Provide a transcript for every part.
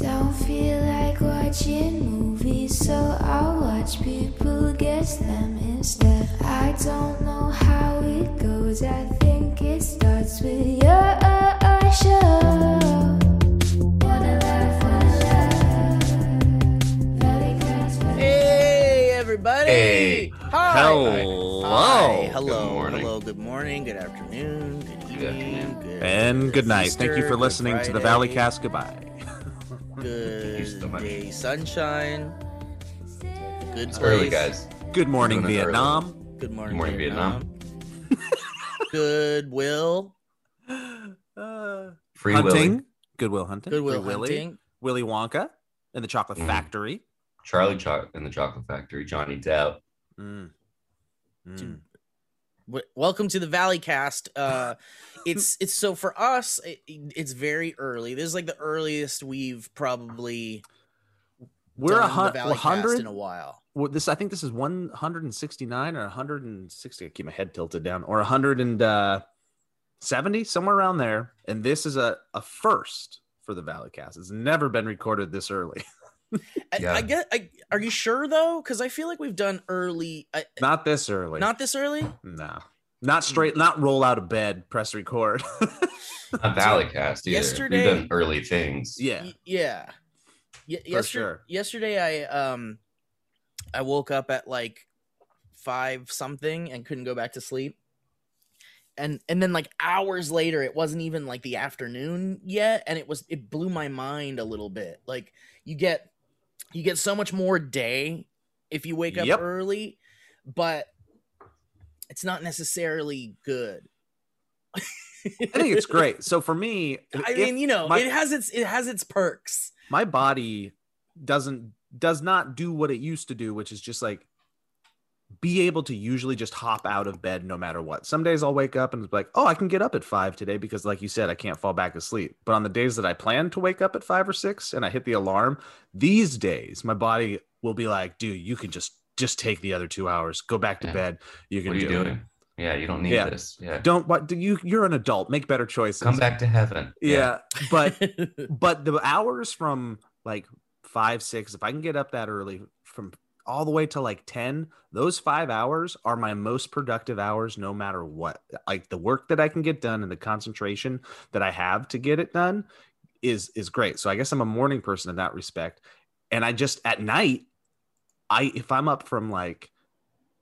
Don't feel like watching movies, so I'll watch people guess them instead. I don't know how it goes, I think it starts with your show. Wanna laugh, wanna laugh. Valleycast, Valley Hey, everybody! Hey. Hi. Hello. Hi. Hello. Good morning. Hello. Good morning. Good afternoon. Good evening. afternoon. Good And good night. Thank you for listening to the Valleycast. Goodbye. Good so day, sunshine. Good It's early, guys. Good morning, Doing it early. Vietnam. Good morning, Good morning, Vietnam. Good Will. Uh, Free hunting. Willy. Goodwill Hunting. Good Will Free hunting. Willy Wonka and the Chocolate Mm. Factory. Charlie Choc in the Chocolate Factory. Johnny Depp. Mm. Mm. Welcome to the Valleycast. Uh, it's it's so for us, it, it's very early. This is like the earliest we've probably We're a done the hun- Valleycast hundred. in a while. Well, this I think this is 169 or 160. I keep my head tilted down, or 170, uh, somewhere around there. And this is a, a first for the Valleycast. It's never been recorded this early. I, Yeah. I get. I, are you sure though? Because I feel like we've done early. I, Not this early. not this early. no. Not straight. Not roll out of bed, press record. Not Valleycast either. yesterday- We've done early things. yeah. Y- yeah. Ye- For yester- sure. Yesterday, I um, I woke up at like five something and couldn't go back to sleep. And and then like hours later, it wasn't even like the afternoon yet, and it was it blew my mind a little bit. Like you get you get so much more day if you wake up Yep. early, but it's not necessarily good. I think it's great. So for me, I mean, you know, my- it has its it has its perks. my body doesn't does not do what it used to do, which is just like be able to usually just hop out of bed no matter what. Some days I'll wake up and be like, oh, I can get up at five today because, like you said, I can't fall back asleep. But on the days that I plan to wake up at five or six and I hit the alarm, these days my body will be like, dude, you can just just take the other two hours, go back to Yeah. bed. You can What are you do it. doing? Yeah, you don't need Yeah. this. Yeah. Don't what do you you're an adult. Make better choices. Come back to heaven. yeah. but but the hours from like five six if i can get up that early from all the way to like 10 those five hours are my most productive hours no matter what like the work that i can get done and the concentration that i have to get it done is is great so i guess i'm a morning person in that respect and i just at night i if i'm up from like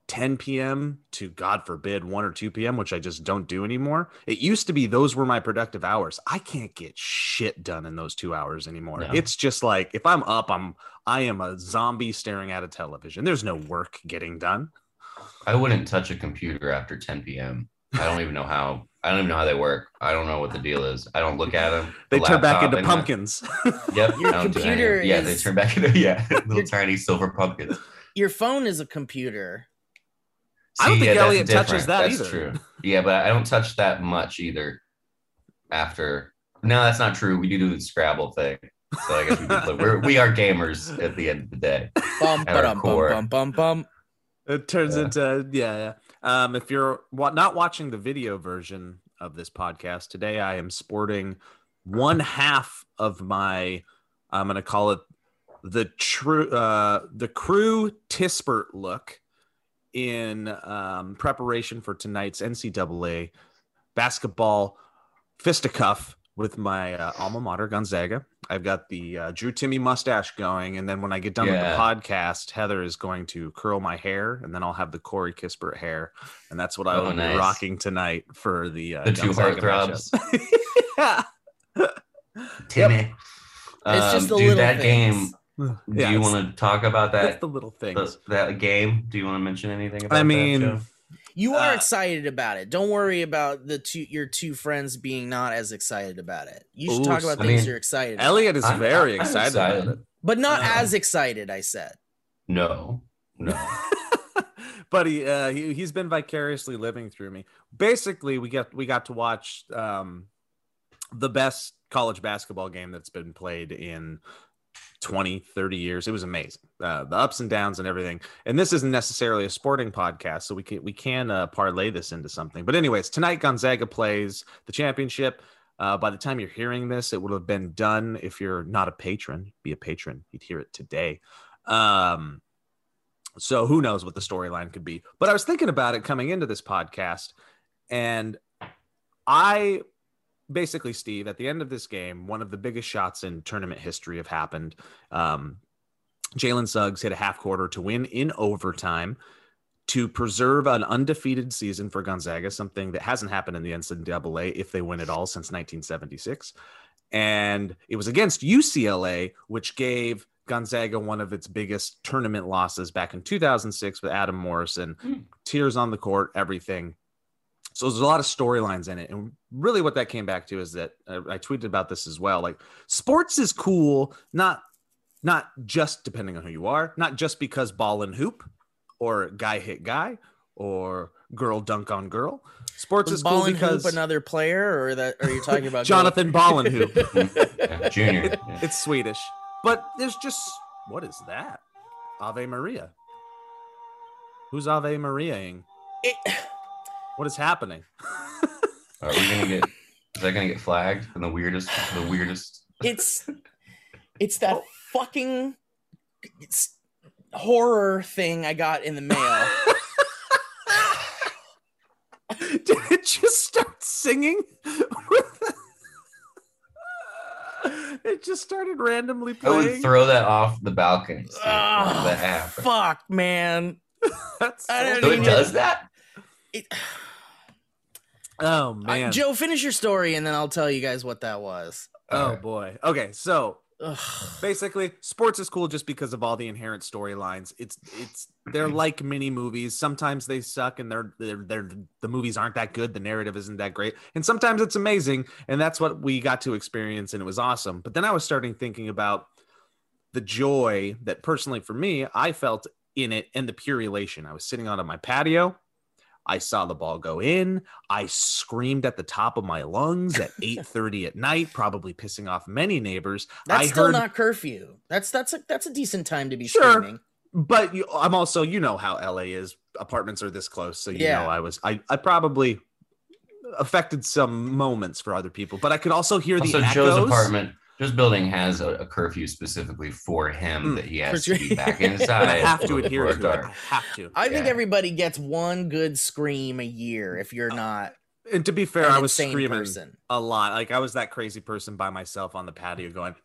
10 p.m. to God forbid 1 or 2 p.m., which I just don't do anymore. It used to be those were my productive hours. I can't get shit done in those two hours anymore. No. It's just like if I'm up, I'm I am a zombie staring at a television. There's no work getting done. I wouldn't touch a computer after 10 p.m. I don't even know how. I don't even know how they work. I don't know what the deal is. I don't look at them. They turn back into pumpkins. Yep. Your I don't do any of computer it. Yeah, they turn back into yeah, little Your- tiny silver pumpkins. Your phone is a computer. I don't See, think yeah, that's Elliott touches that that's either. True. Yeah, but I don't touch that much either. After no, that's not true. We do do the Scrabble thing. So I guess we do play. We're, we are gamers at the end of the day. Bum At our ba-dum, bum core. bum bum bum. It turns Yeah. into yeah, yeah. Um, if you're not watching the video version of this podcast today, I am sporting one half of my. I'm going to call it the true uh, the Corey Kispert look in um, preparation for tonight's NCAA basketball fisticuff with my uh, alma mater Gonzaga. I've got the uh, Drew Timme mustache going, and then when I get done with the podcast, Heather is going to curl my hair, and then I'll have the Corey Kispert hair, and that's what I Oh, will nice. be rocking tonight for the uh, The two Gonzaga heartthrobs. matchup. Timme. It's just Um, the dude, little that things. game. yeah, do you want to talk about That's that? the little things. the- that game? Do you want to mention anything about? I that, mean, Joe? You are Uh, excited about it. Don't worry about the two your two friends being not as excited about it. You should Ooh, talk about I things mean, you're excited. about. Elliott is I'm- very I'm excited, excited. about it. but not Uh, as excited. I said. no, no. but he, uh, he he's been vicariously living through me. Basically, we got we got to watch um, the best college basketball game that's been played in 20 30 years it was amazing uh, the ups and downs and everything and this isn't necessarily a sporting podcast so we can we can uh, parlay this into something but anyways tonight gonzaga plays the championship Uh, by the time you're hearing this, it would have been done. If you're not a patron, be a patron. You'd hear it today. Um, so who knows what the storyline could be? But I was thinking about it coming into this podcast, and I basically, Steve, at the end of this game, one of the biggest shots in tournament history have happened. Um, Jalen Suggs hit a half quarter to win in overtime to preserve an undefeated season for Gonzaga, something that hasn't happened in the NCAA if they win at all since 1976. And it was against UCLA, which gave Gonzaga one of its biggest tournament losses back in 2006 with Adam Morrison. Mm. Tears on the court, everything. So there's a lot of storylines in it. And really what that came back to is that uh, I tweeted about this as well. Like sports is cool, not not just depending on who you are, not just because ball and hoop or guy hit guy or girl dunk on girl. Sports Was is cool because hoop another player or that are you talking about Jonathan Ballenhoop. yeah, Junior. It, it's Swedish. But there's just what is that? Ave Maria. Who's Ave Mariaing? It, what is happening? Are we gonna get? Is that gonna get flagged in the weirdest? The weirdest. It's it's that fucking it's horror thing I got in the mail. Did it just start singing? it just started randomly playing. I would throw that off the balcony. Steve. Oh, that fuck, man. That's I so- don't So it does that? It, oh I- man. Joe, finish your story and then I'll tell you guys what that was. oh Alright. boy. Okay, so Ugh. basically sports is cool just because of all the inherent storylines it's it's they're mm-hmm. like mini movies sometimes they suck and they're, they're they're the movies aren't that good the narrative isn't that great and sometimes it's amazing and that's what we got to experience and it was awesome but then i was starting thinking about the joy that personally for me i felt in it and the pure elation i was sitting out on my patio I saw the ball go in. I screamed at the top of my lungs at 8:30 at night, probably pissing off many neighbors. That's I still heard not curfew. That's that's a that's a decent time to be Sure. screaming. but you, I'm also, you know how LA is. Apartments are this close, so you Yeah. know I was, I, I probably affected some moments for other people, but I could also hear Also, the Joe's echoes. apartment, Joe's building has a, a curfew specifically for him Mm, that he has for to sure. be back inside. I have to adhere to it. I have to. I think everybody gets one good scream a year if Uh, you're not And to be fair, I was insane screaming person. a lot. Like I was that crazy person by myself on the patio going,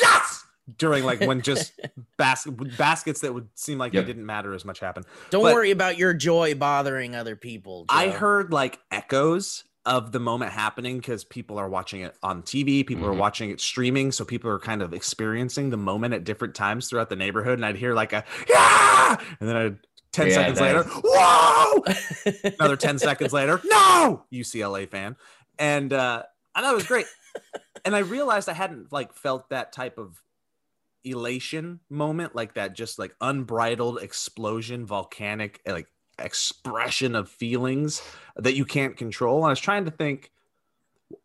yes! During like when just bas- baskets that would seem like Yep. they didn't matter as much happened. Don't But- worry about your joy bothering other people. I heard like echoes of the moment happening because people are watching it on TV, people are Mhm. watching it streaming, so people are kind of experiencing the moment at different times throughout the neighborhood. And I'd hear like a yeah, and then I'd 10 Yeah, seconds that- later, whoa! Another 10 seconds later, no, UCLA fan. And uh I thought it was great. and I realized I hadn't like felt that type of elation moment like that just like unbridled explosion volcanic like expression of feelings that you can't control and i was trying to think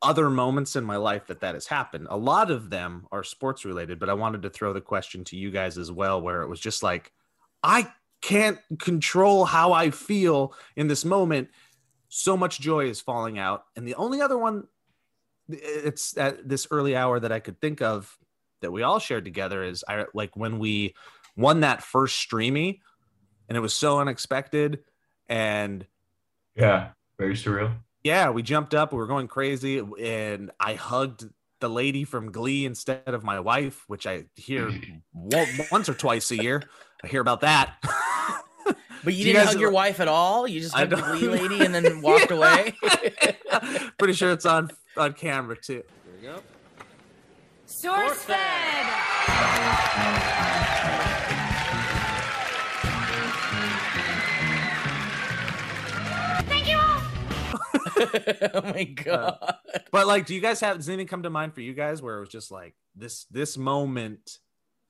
other moments in my life that that has happened. A lot of them are sports related but i wanted to throw the question to you guys as well where it was just like i can't control how i feel in this moment. So much joy is falling out. And the only other one it's at this early hour that i could think of that we all shared together is I like when we won that first Streamy and it was so unexpected and Yeah, very surreal. yeah, we jumped up, we were going crazy and I hugged the lady from Glee instead of my wife, which I hear once or twice a year. I hear about that. But you Do you didn't guys- hug your wife at all. You just I hugged the Glee lady and then walked Yeah. away. Pretty sure it's on on camera too. There we go. SourceFed. oh my god. But like, do you guys have does anything come to mind for you guys where it was just like this this moment?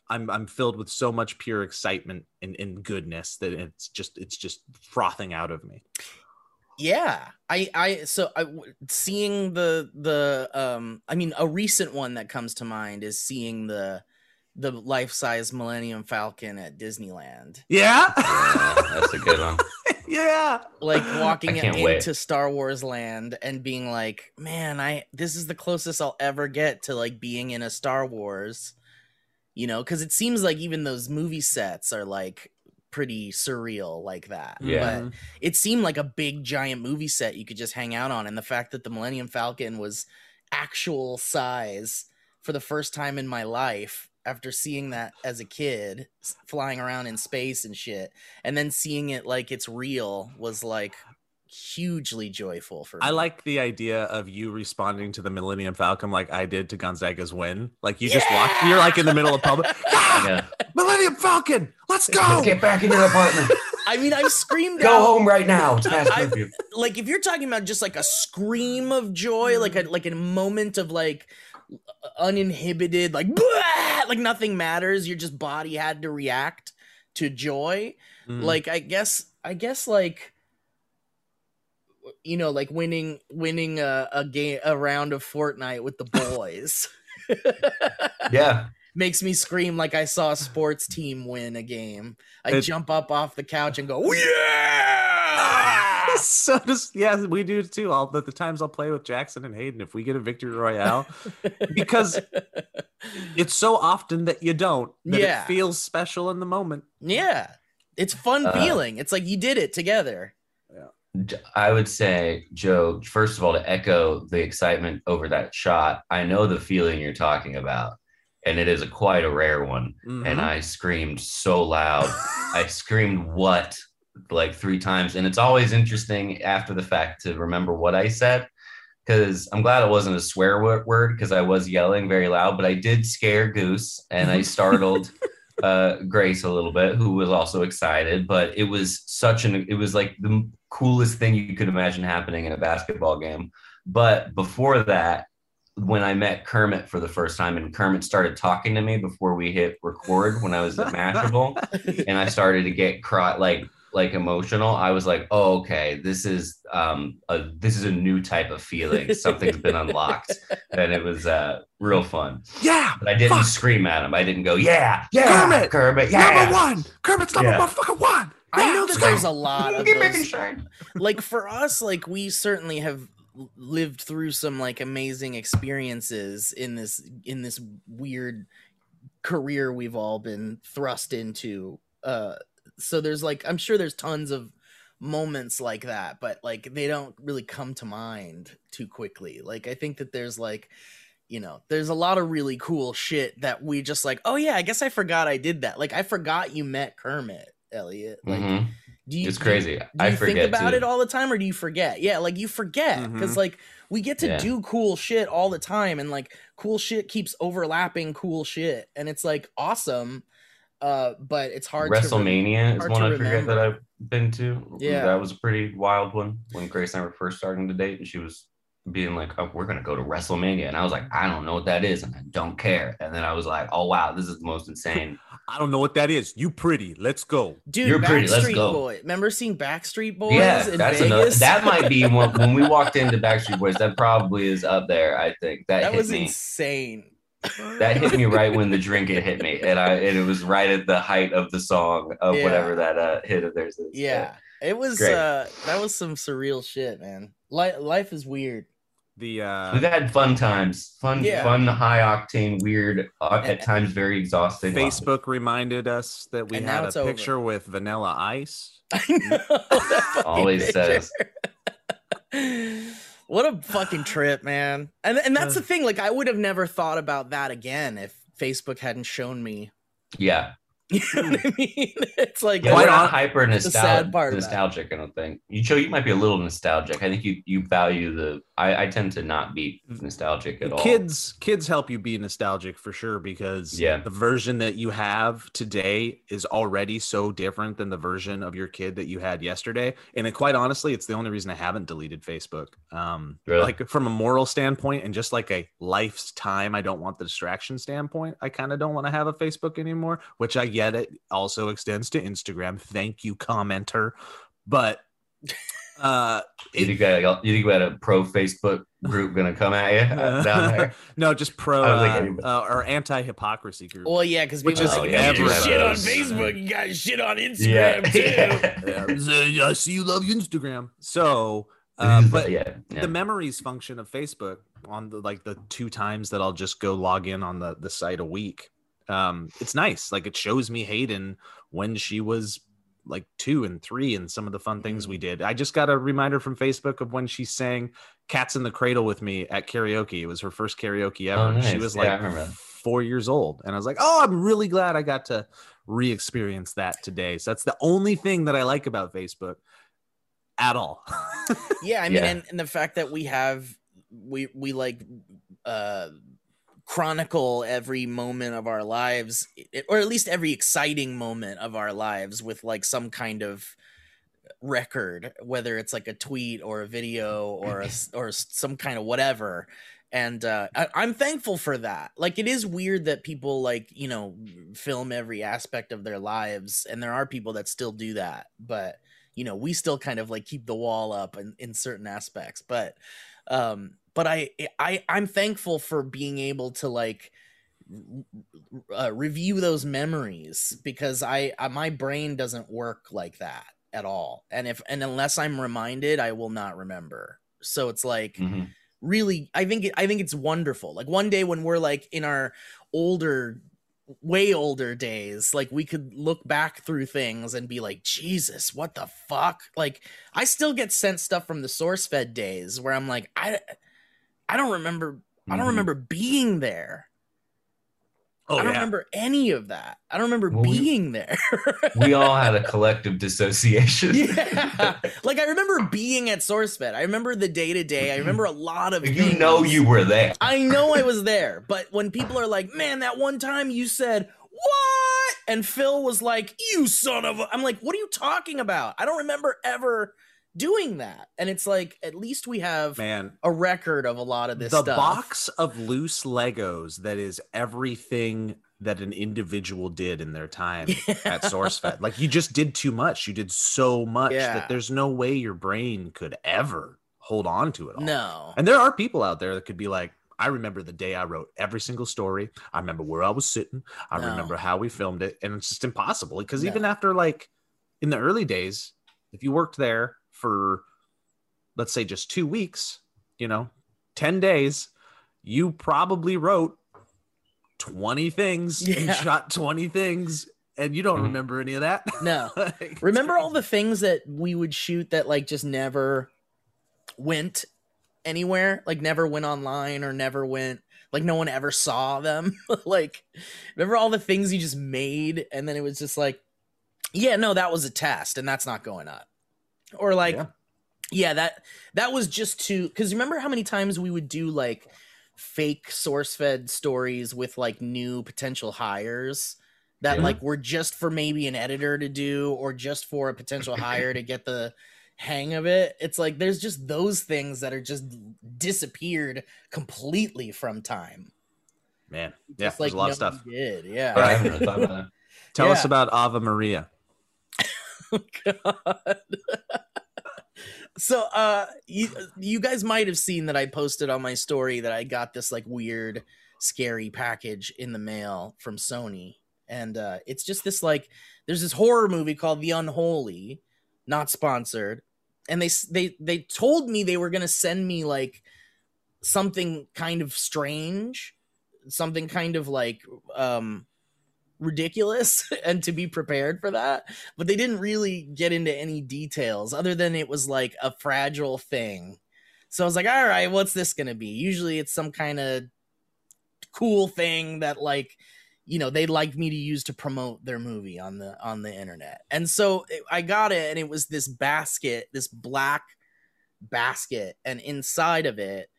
I'm I'm filled with so much pure excitement and, and goodness that it's just it's just frothing out of me. Yeah, I, I, so I seeing the, the, um, I mean, a recent one that comes to mind is seeing the, the life size Millennium Falcon at Disneyland. Yeah, Yeah, that's a good one. yeah. like walking into wait. Star Wars land and being like, man, I this is the closest I'll ever get to like being in a Star Wars, you know, because it seems like even those movie sets are like pretty surreal like that. Yeah. But mm-hmm. it seemed like a big giant movie set you could just hang out on, and the fact that the Millennium Falcon was actual size for the first time in my life after seeing that as a kid flying around in space and shit and then seeing it like it's real was like hugely joyful for me. I like the idea of you responding to the Millennium Falcon like I did to Gonzaga's win. Like you just walked, you're like in the middle of public. "Ah, Yeah. Millennium Falcon, let's go. Let's get back in your apartment. I mean, I screamed Go out home right now. It's I- like if you're talking about just like a scream of joy, like a like a moment of like uninhibited, like "Blah!" like nothing matters. Your just body had to react to joy. Mm. Like I guess I guess like you know like winning winning a, a game a round of Fortnite with the boys. Yeah. Makes me scream like I saw a sports team win a game. I It- jump up off the couch and go, "Yeah!" so does yeah, we do too. All the, the times I'll play with Jackson and Hayden if we get a victory royale, because it's so often that you don't that Yeah. it feels special in the moment. Yeah. It's fun Uh, feeling. It's like you did it together. I would say, Joe, first of all, to echo the excitement over that shot, I know the feeling you're talking about, and it is a quite a rare one. Mhm. And I screamed so loud. I screamed what like three times. And it's always interesting after the fact to remember what I said. Because I'm glad it wasn't a swear word because I was yelling very loud, but I did scare Goose and I startled uh, Grace a little bit, who was also excited. But it was such an, it was like the coolest thing you could imagine happening in a basketball game. But before that, when I met Kermit for the first time, and Kermit started talking to me before we hit record when I was at Mashable, and I started to get cry like like emotional. I was like, oh, okay, this is um a this is a new type of feeling. Something's been unlocked, and it was uh real fun. yeah, But I didn't Fuck. scream at him. I didn't go, yeah, yeah, Kermit, Kermit, yeah. number one. Kermit's number Yeah. motherfucking one. I Yeah, know let's that there's a lot of Keep making those, like for us, like we certainly have l- lived through some like amazing experiences in this in this weird career we've all been thrust into. Uh so there's like I'm sure there's tons of moments like that, but like they don't really come to mind too quickly. Like I think that there's like you know, there's a lot of really cool shit that we just like, oh yeah, I guess I forgot I did that. Like I forgot you met Kermit, Elliott. Like Mhm. Do you It's do you- crazy. do I you forget think about too. it all the time or do you forget yeah like you forget because Mhm. like we get to Yeah. do cool shit all the time and like cool shit keeps overlapping cool shit and it's like awesome uh but it's hard to rem- WrestleMania is hard one to I forget that. I've been to. Yeah. that was a pretty wild one when Grace and I were first starting to date, and she was being like, oh, "We're gonna go to WrestleMania," and I was like, "I don't know what that is, and I don't care." And then I was like, "Oh wow, this is the most insane." I don't know what that is. You pretty. Let's go. dude You're pretty, let's backstreet go. boy remember seeing backstreet boys yeah, in that's Vegas? another. That might be one, when we walked into Backstreet Boys. That probably is up there. I think that, that hit was me. insane That hit me right when the drink it hit me, and I and it was right at the height of the song of Yeah. whatever that uh, hit of theirs is. yeah it was Great. uh that was some surreal shit man Li- life is weird The We've uh, had fun times, fun, Yeah. fun, high octane, weird, uh, at times very exhausting. Facebook reminded us that we And had a it's over. picture with Vanilla Ice. I know. Always says. what a fucking trip, man. And and that's the thing. Like, I would have never thought about that again if Facebook hadn't shown me. Yeah, You know what I mean? It's like yeah Why we're not? not hyper the nostalgic. part. Nostalgic, I don't think. You show you might be a little nostalgic. I think you you value the. I, I tend to not be nostalgic at all. kids kids help you be nostalgic for sure because Yeah. the version that you have today is already so different than the version of your kid that you had yesterday and it, quite honestly it's the only reason i haven't deleted facebook um Really? like from a moral standpoint and just like a life's time i don't want the distraction standpoint i kind of don't want to have a facebook anymore which i get it also extends to instagram thank you commenter but Uh, You think, you think we had a pro Facebook group gonna come at you uh, down there? no, just pro I don't think uh, uh, or anti hypocrisy group. Well, yeah, because Which people is are like, you shit on. Facebook, you guys shit on Instagram Yeah. too. Yeah, I see you love Instagram. So, uh, but yeah, yeah. the memories function of Facebook on the like the two times that I'll just go log in on the the site a week. Um, it's nice. Like it shows me Hayden when she was like two and three and some of the fun things we did. I just got a reminder from Facebook of when she sang Cats in the Cradle with me at karaoke. It was her first karaoke ever. Oh, She was Yeah, like I four years old. And I was like, oh, I'm really glad I got to re-experience that today. So that's the only thing that I like about Facebook at all. Yeah, I mean, Yeah. and, and the fact that we have we we like uh chronicle every moment of our lives or at least every exciting moment of our lives with like some kind of record whether it's like a tweet or a video or a, or some kind of whatever. And uh I, i'm thankful for that. Like it is weird that people like you know film every aspect of their lives and there are people that still do that but you know we still kind of like keep the wall up in, in certain aspects. But um but i i i'm thankful for being able to like uh, review those memories because I, I my brain doesn't work like that at all. And if and unless i'm reminded i will not remember. So it's like Mhm. really i think it, i think it's wonderful. Like one day when we're like in our older way older days like we could look back through things and be like jesus what the fuck? Like i still get sent stuff from the SourceFed days where i'm like i i don't remember i don't Mhm. remember being there oh i don't yeah. remember any of that i don't remember Well, we- being there we all had a collective dissociation. yeah like i remember being at SourceFed i remember the day to day i remember a lot of you know you were there. I know I was there, but when people are like, "Man, that one time you said what?" and Phil was like, "You son of a," I'm like, "What are you talking about?" I don't remember ever doing that, and it's like, at least we have Man, a record of a lot of this the stuff. box of loose Legos that is everything that an individual did in their time at SourceFed. Like you just did too much. You did so much Yeah. that there's no way your brain could ever hold on to it all. No, And there are people out there that could be like, I remember the day I wrote every single story. I remember where I was sitting. I No. remember how we filmed it. And it's just impossible because No. even after like in the early days, if you worked there for let's say just two weeks, you know, 10 days, you probably wrote 20 things and Yeah. shot 20 things. And you don't Mhm. remember any of that. no. Like, Remember all the things that we would shoot that like just never went anywhere, like never went online or never went like no one ever saw them. like remember all the things you just made and then it was just like yeah, no, that was a test and that's not going up. Or like Yeah. yeah, that that was just to cuz remember how many times we would do like fake SourceFed stories with like new potential hires that Yeah. like were just for maybe an editor to do or just for a potential hire to get the hang of it. It's like there's just those things that are just disappeared completely from time. Man, yeah, Just there's a lot of stuff. Did yeah. I haven't really thought about that. Tell us about Ave Maria. God. so uh you you guys might have seen that I posted on my story that I got this like weird scary package in the mail from Sony and uh it's just this like there's this horror movie called The Unholy not sponsored and they they they told me they were going to send me like something kind of strange something kind of like um ridiculous and to be prepared for that but they didn't really get into any details other than it was like a fragile thing. So i was like all right what's this gonna be? Usually it's some kind of cool thing that like you know they'd like me to use to promote their movie on the on the internet. And so it- i got it and it was this basket this black basket and inside of it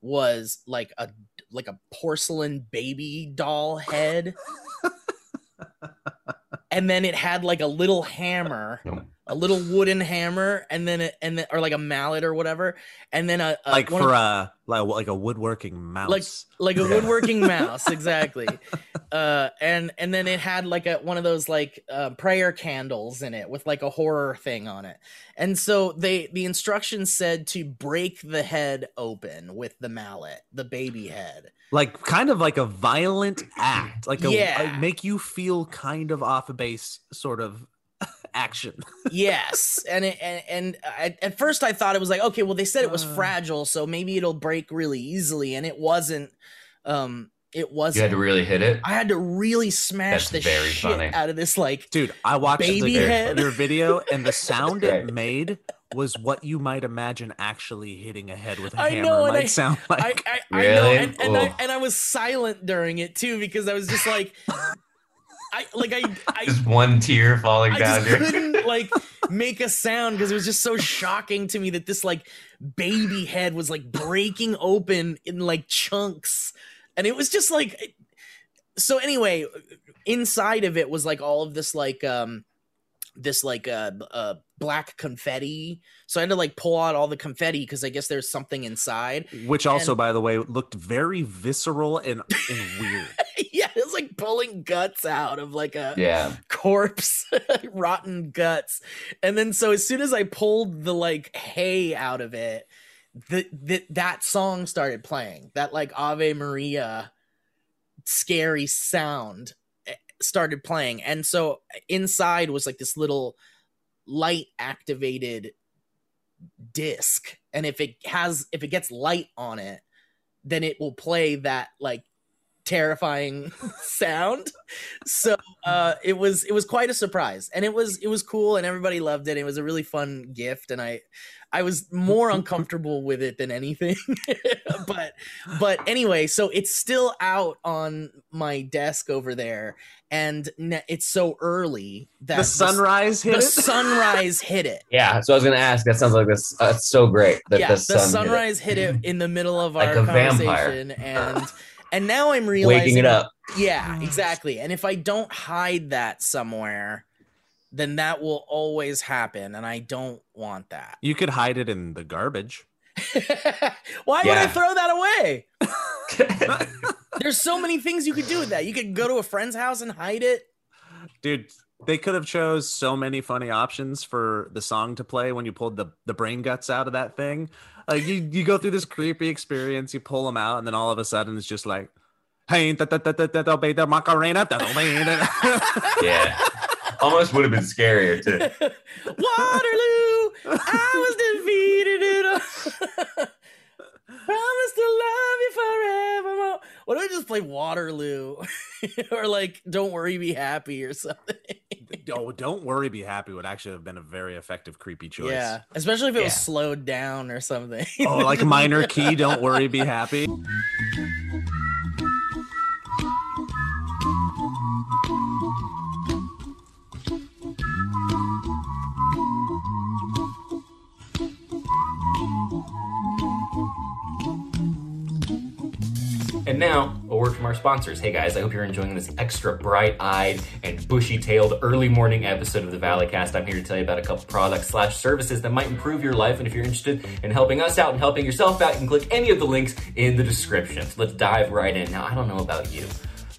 was like a like a porcelain baby doll head and then it had like a little hammer Nope. A little wooden hammer, and then a, and then or like a mallet or whatever, and then a, a like for of- a like, like a woodworking mouse. like like a woodworking mouse exactly uh and and then it had like a one of those like uh, prayer candles in it with like a horror thing on it and so they the instructions said to break the head open with the mallet the baby head like kind of like a violent act, like a Yeah. like make you feel kind of off base sort of action. yes and it and, and I, at first i thought it was like okay well they said it was Uh. fragile so maybe it'll break really easily and it wasn't um it wasn't You had to really hit it. i had to really smash That's the very shit funny. out of this like Dude, I watched Baby the, head. your video and the sound it made was what you might imagine actually hitting a head with a I hammer know, and might I- sound like. I, I know, Really? and, and, I, and I was silent during it too because I was just like, I like I I, Just one tear falling I down just your couldn't like make a sound because it was just so shocking to me that this like baby head was like breaking open in like chunks, and it was just like. So anyway, inside of it was like all of this like um this like uh, uh black confetti. So I had to like pull out all the confetti because I guess there's something inside. Which also, and- by the way, looked very visceral and, and weird. yeah, it was like pulling guts out of like a Yeah. corpse, rotten guts. And then so as soon as I pulled the like hay out of it, the, the that song started playing. That like Ave Maria scary sound started playing. And so inside was like this little light activated disc. And if it has if it gets light on it, then it will play that like terrifying sound so uh it was it was quite a surprise and it was it was cool and everybody loved it it was a really fun gift and i i was more uncomfortable with it than anything but but anyway so it's still out on my desk over there and ne- it's so early that the sunrise hit the it. sunrise hit it Yeah, so I was gonna ask. That sounds like this. Uh, it's so great that yeah the, the, sun hit it. sunrise hit it. in the middle of our Like a vampire. conversation and and now i'm realizing waking it up. Yeah, exactly. And if I don't hide that somewhere, then that will always happen. And I don't want that. You could hide it in the garbage. Why yeah. would I throw that away? There's so many things you could do with that. You could go to a friend's house and hide it. Dude, they could have chose so many funny options for the song to play when you pulled the, the brain guts out of that thing. Like you, you go through this creepy experience, you pull them out, and then all of a sudden it's just like, hey, that'll be the Macarena. yeah. Almost would have been scarier too. Waterloo, I was defeated in a promise to love you forevermore. Why don't I just play Waterloo or like Don't Worry, Be Happy or something? oh, don't worry, be happy would actually have been a very effective creepy choice. Yeah, especially if it was slowed down or something. Oh, like minor key, don't worry, be happy. And now, a word from our sponsors. Hey guys, I hope you're enjoying this extra bright eyed and bushy tailed early morning episode of the Valleycast. I'm here to tell you about a couple products slash services that might improve your life. And if you're interested in helping us out and helping yourself out, you can click any of the links in the description. So let's dive right in. Now, I don't know about you,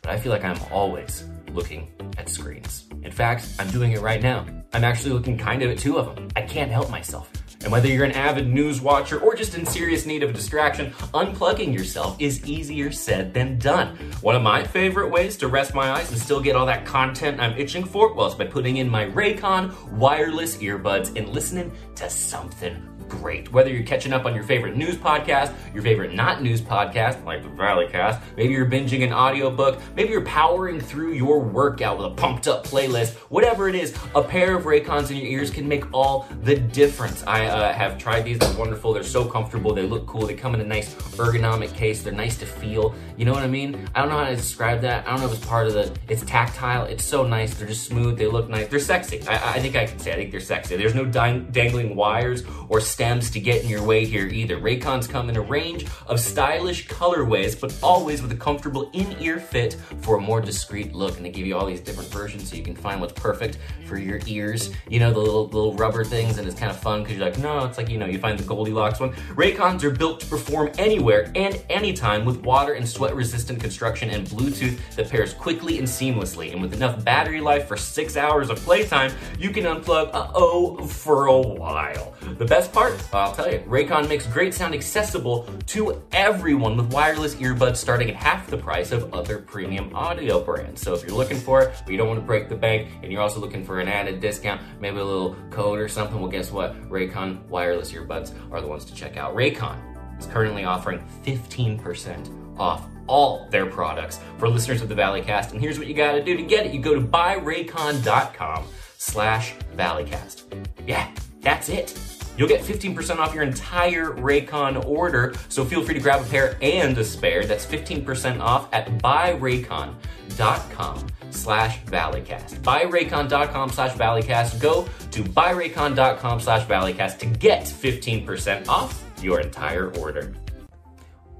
but I feel like I'm always looking at screens. In fact, I'm doing it right now. I'm actually looking kind of at two of them. I can't help myself. And whether you're an avid news watcher or just in serious need of a distraction, unplugging yourself is easier said than done. One of my favorite ways to rest my eyes and still get all that content I'm itching for, well, by putting in my Raycon wireless earbuds and listening to something great. Whether you're catching up on your favorite news podcast, your favorite not news podcast, like the Valleycast, maybe you're binging an audiobook, maybe you're powering through your workout with a pumped up playlist, whatever it is, a pair of Raycons in your ears can make all the difference. I uh, have tried these, they're wonderful, they're so comfortable, they look cool, they come in a nice ergonomic case, they're nice to feel. You know what I mean? I don't know how to describe that. I don't know if it's part of the, it's tactile, it's so nice, they're just smooth, they look nice, they're sexy. I, I think I can say, I think they're sexy. There's no dang- dangling wires or stems to get in your way here either. Raycons come in a range of stylish colorways, but always with a comfortable in-ear fit for a more discreet look. And they give you all these different versions so you can find what's perfect for your ears. You know, the little, little rubber things, and it's kind of fun because you're like, no, it's like, you know, you find the Goldilocks one. Raycons are built to perform anywhere and anytime with water and sweat resistant construction and Bluetooth that pairs quickly and seamlessly. And with enough battery life for six hours of playtime, you can unplug, uh-oh, for a while. The best part, I'll tell you, Raycon makes great sound accessible to everyone with wireless earbuds starting at half the price of other premium audio brands. So if you're looking for it, but you don't want to break the bank, and you're also looking for an added discount, maybe a little code or something, well, guess what? Raycon wireless earbuds are the ones to check out. Raycon is currently offering 15% off all their products for listeners of the Valleycast. And here's what you gotta do to get it. You go to buyraycon.com slash Valleycast. Yeah, that's it. You'll get 15% off your entire Raycon order, so feel free to grab a pair and a spare. That's 15% off at buyraycon.com slash valleycast. Buyraycon.com slash valleycast. Go to buyraycon.com slash valleycast to get 15% off your entire order.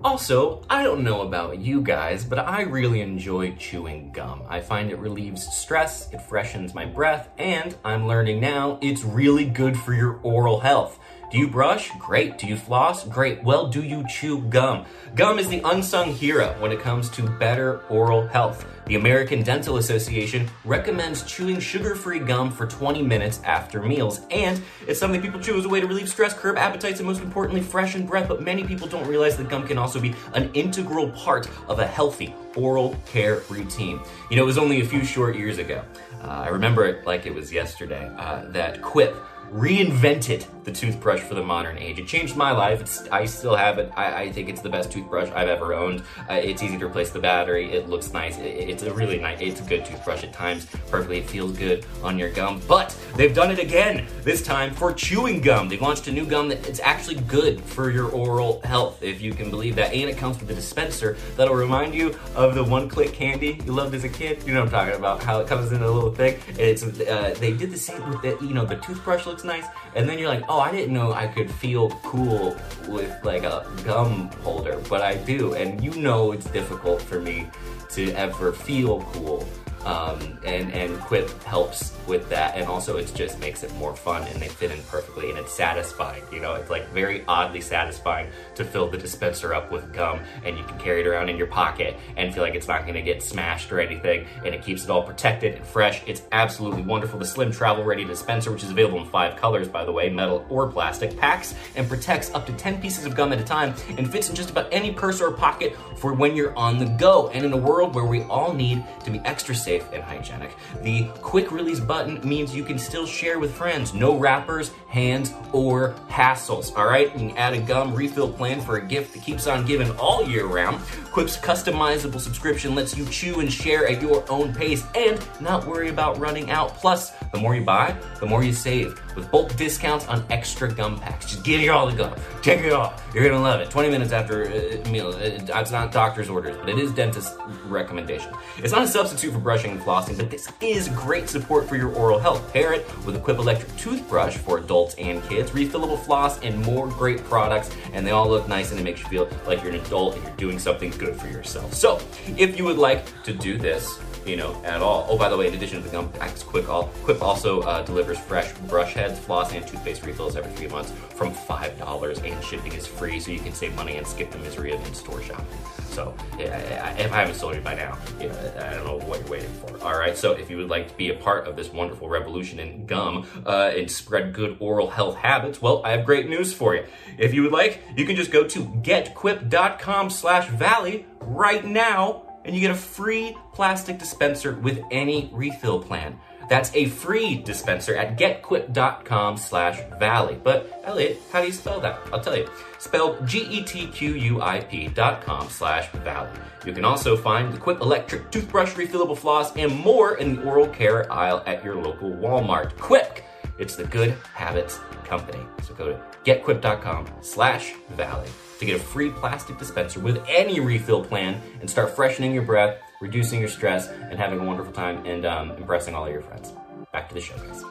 Also, I don't know about you guys, but I really enjoy chewing gum. I find it relieves stress, it freshens my breath, and I'm learning now it's really good for your oral health. Do you brush? Great. Do you floss? Great. Well, do you chew gum? Gum is the unsung hero when it comes to better oral health. The American Dental Association recommends chewing sugar free gum for 20 minutes after meals, and it's something people chew as a way to relieve stress, curb appetites, and most importantly, freshen breath. But many people don't realize that gum can also be an integral part of a healthy oral care routine. You know, it was only a few short years ago. Uh, I remember it like it was yesterday uh, that Quip reinvented the toothbrush for the modern age. It changed my life. It's, I still have it. I, I, think it's the best toothbrush I've ever owned. Uh, it's easy to replace the battery. It looks nice. It, it's a really nice, it's a good toothbrush at times. Perfectly, it feels good on your gum. But they've done it again, this time for chewing gum. They've launched a new gum that it's actually good for your oral health, if you can believe that. And it comes with a dispenser that'll remind you of the one-click candy you loved as a kid. You know what I'm talking about, how it comes in a little thing. And it's, uh, they did the same with the, you know, the toothbrush looks nice. And then you're like, oh, I didn't know I could feel cool with like a gum holder, but I do. And you know it's difficult for me to ever feel cool um, and and Quip helps with that, and also it just makes it more fun, and they fit in perfectly, and it's satisfying. You know, it's like very oddly satisfying to fill the dispenser up with gum, and you can carry it around in your pocket and feel like it's not to get smashed or anything, and it keeps it all protected and fresh. It's absolutely wonderful. The Slim Travel Ready dispenser, which is available in five colors, by the way, metal or plastic, packs and protects up to 10 pieces of gum at a time, and fits in just about any purse or pocket for when you're on the go. And in a world where we all need to be extra safe safe and hygienic. The quick release button means you can still share with friends. No wrappers, hands, or hassles. All right, you can add a gum refill plan for a gift that keeps on giving all year round. Quip's customizable subscription lets you chew and share at your own pace and not worry about running out. Plus, the more you buy, the more you save with bulk discounts on extra gum packs. Just get you all the gum. Take it out. You're gonna love it. 20 minutes after a meal. Uh, it's not doctor's orders, but it is dentist recommendation. It's not a substitute for brushing and flossing, but this is great support for your oral health. Pair it with a Quip electric toothbrush for adults and kids, refillable floss, and more great products. And they all look nice, and it makes you feel like you're an adult and you're doing something good for yourself. So, if you would like to do this, you know, at all. Oh, by the way, in addition to the gum packs, Quip, Quip also uh, delivers fresh brush heads, floss, and toothpaste refills every three months from $5, and shipping is free, so you can save money and skip the misery of in-store shopping. So, if I haven't sold you by now, know, I don't know what you're waiting for. All right, so if you would like to be a part of this wonderful revolution in gum uh, and spread good oral health habits, well, I have great news for you. If you would like, you can just go to getquip.com slash valley right now and you get a free plastic dispenser with any refill plan. That's a free dispenser at getquip.com slash valley. But Elliott, how do you spell that? I'll tell you. Spelled G-E-T-Q-U-I-P dot com slash valley. You can also find the Quip electric toothbrush, refillable floss, and more in the oral care aisle at your local Walmart. Quip! It's the Good Habits Company. So go to getquip.com slash valley to get a free plastic dispenser with any refill plan and start freshening your breath, reducing your stress, and having a wonderful time and um, impressing all of your friends. Back to the show, guys.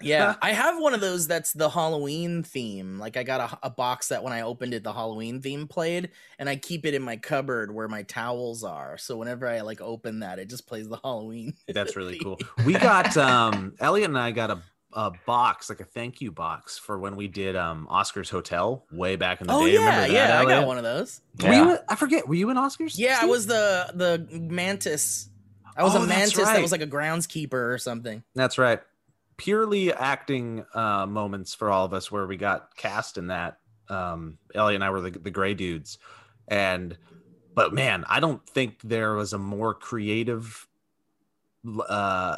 Yeah, I have one of those that's the Halloween theme. Like I got a, a box that when I opened it, the Halloween theme played, and I keep it in my cupboard where my towels are. So whenever I like open that, it just plays the Halloween. That's really theme. cool. We got um Elliott and I got a a box, like a thank you box for when we did um Oscar's Hotel way back in the Oh day. yeah, that, yeah, I got one of those. Were you I forget, were you in Oscars? Yeah, I was the the mantis. I was Oh, a that's mantis that was like a groundskeeper or something. That's right. Purely acting uh, moments for all of us where we got cast in that. Um, Ellie and I were the, the gray dudes. And, but man, I don't think there was a more creative uh,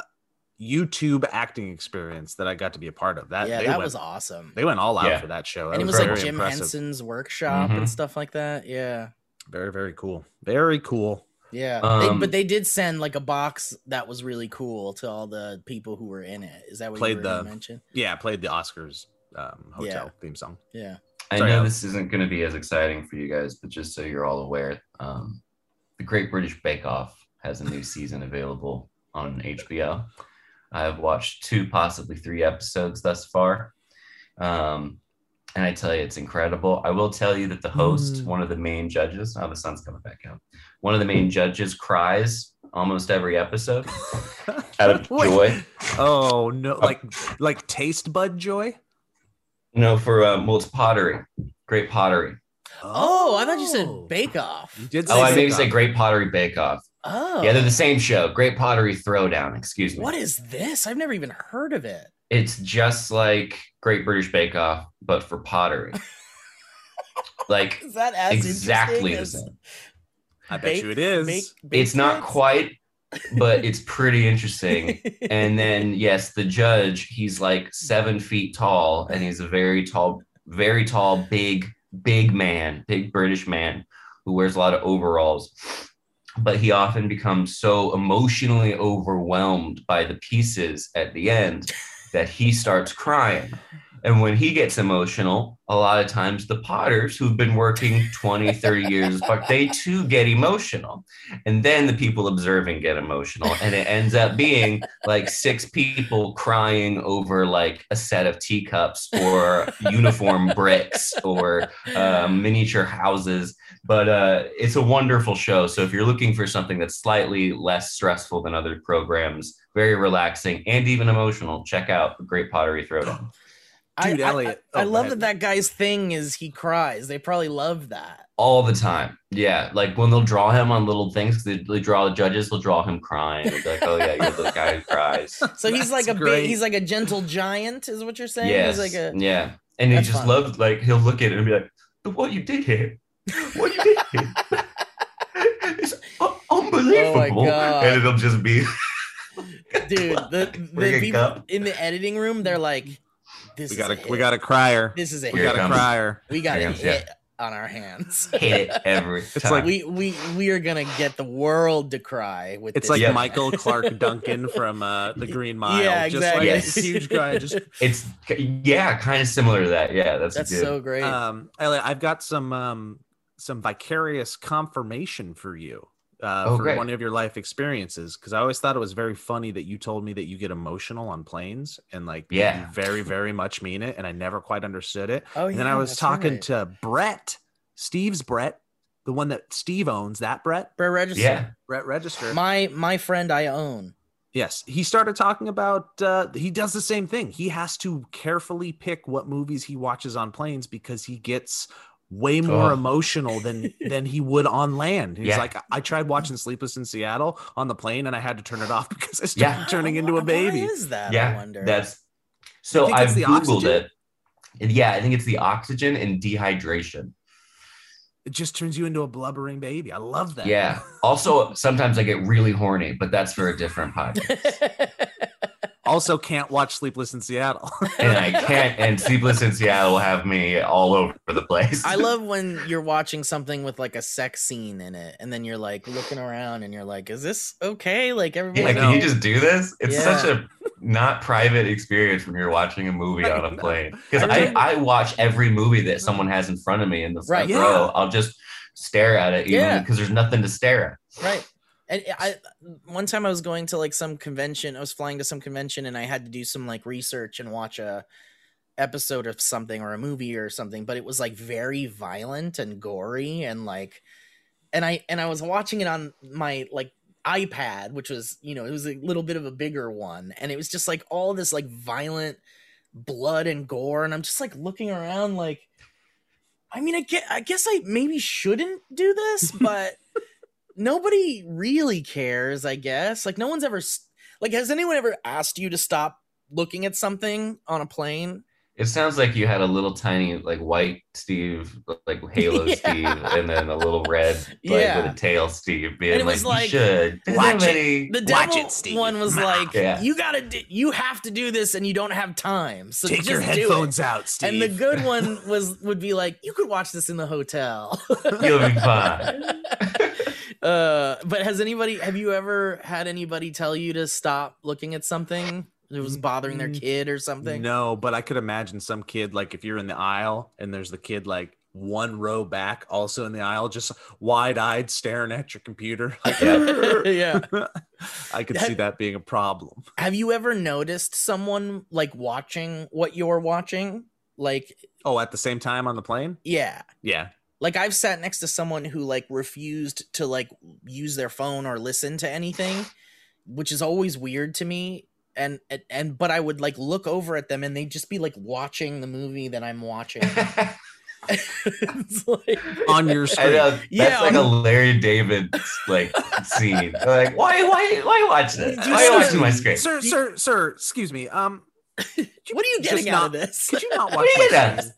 YouTube acting experience that I got to be a part of. That, yeah, they that went, was awesome. They went all out Yeah. for that show. That and it was was like Jim impressive. Henson's workshop Mhm. and stuff like that. Yeah. Very, very cool. Very cool. Yeah, Um, they, but they did send like a box that was really cool to all the people who were in it. Is that what Played you were the- mention? Yeah, played the Oscars um, hotel Yeah. theme song. Yeah. I Sorry, know Alex. this isn't going to be as exciting for you guys, but just so you're all aware, um, the Great British Bake Off has a new season available on HBO. I've watched two, possibly three episodes thus far. Um, and I tell you, it's incredible. I will tell you that the host, Mm. one of the main judges, oh, the sun's coming back out. One of the main judges cries almost every episode out of Wait. joy. Oh no, like like taste bud joy. No, for um, well, it's pottery, great pottery. Oh, I thought you said Bake Off. You did Oh, I maybe Bake say Great Pottery Bake Off. Oh, Yeah, they're the same show. Great Pottery Throwdown. Excuse me. What is this? I've never even heard of it. It's just like Great British Bake Off, but for pottery. like Is that as exactly the same. I bet Bake- you it is. Bake, bake It's not bits? quite, but it's pretty interesting. And then yes, the judge, he's like seven feet tall, and he's a very tall, very tall, big, big man, big British man who wears a lot of overalls. But he often becomes so emotionally overwhelmed by the pieces at the end that he starts crying. And when he gets emotional, a lot of times the potters who've been working 20, 30 years, but they too get emotional. And then the people observing get emotional. And it ends up being like six people crying over like a set of teacups or uniform bricks or uh, miniature houses. But uh, it's a wonderful show. So if you're looking for something that's slightly less stressful than other programs, very relaxing and even emotional, check out Great Pottery Throwdown. Dude, I- Elliott- I, I oh, love that that guy's thing is he cries. They probably love that. all the time. Yeah, like when they'll draw him on little things, they, they draw the judges, they'll draw him crying. They'll be like, "Oh yeah, you're the guy who cries." So he's like a big, he's like a gentle giant, is what you're saying? yes, like a yeah, and he just fun. loves like he'll look at it and be like, "But what you did here, what you did here, it's unbelievable," oh God. and it'll just be, dude. The, the people cup. in the editing room, they're like, "This We got a a we got a crier. this is a We hit. got a crier. We got Here a it comes, yeah. hit on our hands. hit it every It's time. like- we we we are gonna get the world to cry with It's this like Yeah. Michael Clarke Duncan from uh, the Green Mile. Yeah, Just exactly. like Yes. a huge guy. Just it's yeah, kind of similar to that. Yeah, that's That's good. so great. um, Elliott, I've got some um, some vicarious confirmation for you uh, Oh, for great. one of your life experiences because I always thought it was very funny that you told me that you get emotional on planes and like you Yeah. very very much mean it, and I never quite understood it. oh and then I was talking right. to Brett, Steve's Brett, the one that Steve owns. That Brett, Brett Register. Yeah, Brett Register. My my friend I own. Yes, he started talking about uh he does the same thing. He has to carefully pick what movies he watches on planes because he gets way more Oh. emotional than than he would on land. He's Yeah. like I tried watching Sleepless in Seattle on the plane and I had to turn it off because I started Yeah. turning into a why baby. is that? I yeah, wonder. that's so. I've it's the googled oxygen? it. Yeah, I think it's the oxygen and dehydration. It just turns you into a blubbering baby. I love that. Yeah. Also, sometimes I get really horny, but that's for a different podcast. Also can't watch Sleepless in Seattle. and I can't. And Sleepless in Seattle will have me all over the place. I love when you're watching something with like a sex scene in it, and then you're like looking around and you're like, "Is this okay?" Like everybody. Yeah, I can you just do this? It's Yeah. such a not private experience when you're watching a movie on a plane. Because I I, I watch every movie that someone has in front of me in the front Right. row. Yeah. I'll just stare at it, even Yeah. because there's nothing to stare at. right. And I one time I was going to like some convention. I was flying to some convention, and I had to do some like research and watch a episode of something or a movie or something. But it was like very violent and gory, and like, and I and I was watching it on my like iPad, which was you know it was a little bit of a bigger one, and it was just like all this like violent blood and gore, and I'm just like looking around like. I mean, I guess, I guess I maybe shouldn't do this, but nobody really cares, I guess. Like no one's ever like has anyone ever asked you to stop looking at something on a plane? It sounds like you had a little tiny like white Steve, like Halo Yeah. Steve, and then a little red like Yeah. with a tail Steve being And it like, was you like, should. Watch it. anybody- The Watch devil it, Steve. one was like, Yeah. you gotta, do, you have to do this, and you don't have time. So Take just your headphones out, Steve. And the good one was would be like, you could watch this in the hotel. You'll be fine. Uh, but has anybody? Have you ever had anybody tell you to stop looking at something that was bothering their Mm, kid or something? No, but I could imagine some kid like if you're in the aisle and there's the kid like one row back, also in the aisle, just wide-eyed staring at your computer. Like, yeah. I could see that being a problem. Have you ever noticed someone like watching what you're watching? Like, Oh, at the same time on the plane? yeah. Yeah. Like I've sat next to someone who like refused to like use their phone or listen to anything, which is always weird to me. And and, and but I would like look over at them and they'd just be like watching the movie that I'm watching. It's like- On your screen. know, that's Yeah, like a I'm- Larry David like scene. Like, why, why, why watch watching this? Dude, Why you watching my screen? Sir, sir, sir, excuse me. Um what are you just getting out not- of this? could you not watch What do my you get screen?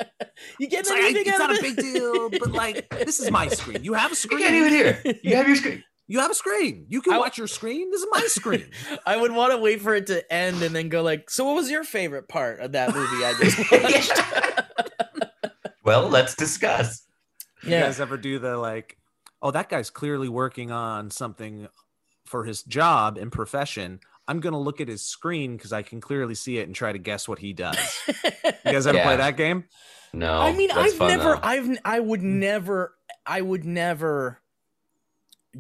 You It's, getting like, anything it's out not of a big deal, but like this is my screen. You have a screen. You can't even hear. You have your screen. You have a screen. You can I- watch your screen. This is my screen. I would want to wait for it to end and then go like, so what was your favorite part of that movie I just watched? Well, let's discuss. You guys ever do the like, oh, that guy's clearly working on something for his job and profession. I'm gonna look at his screen because I can clearly see it and try to guess what he does. You guys ever Yeah. play that game? No, I mean, I've never, though. I've, I would mm. never, I would never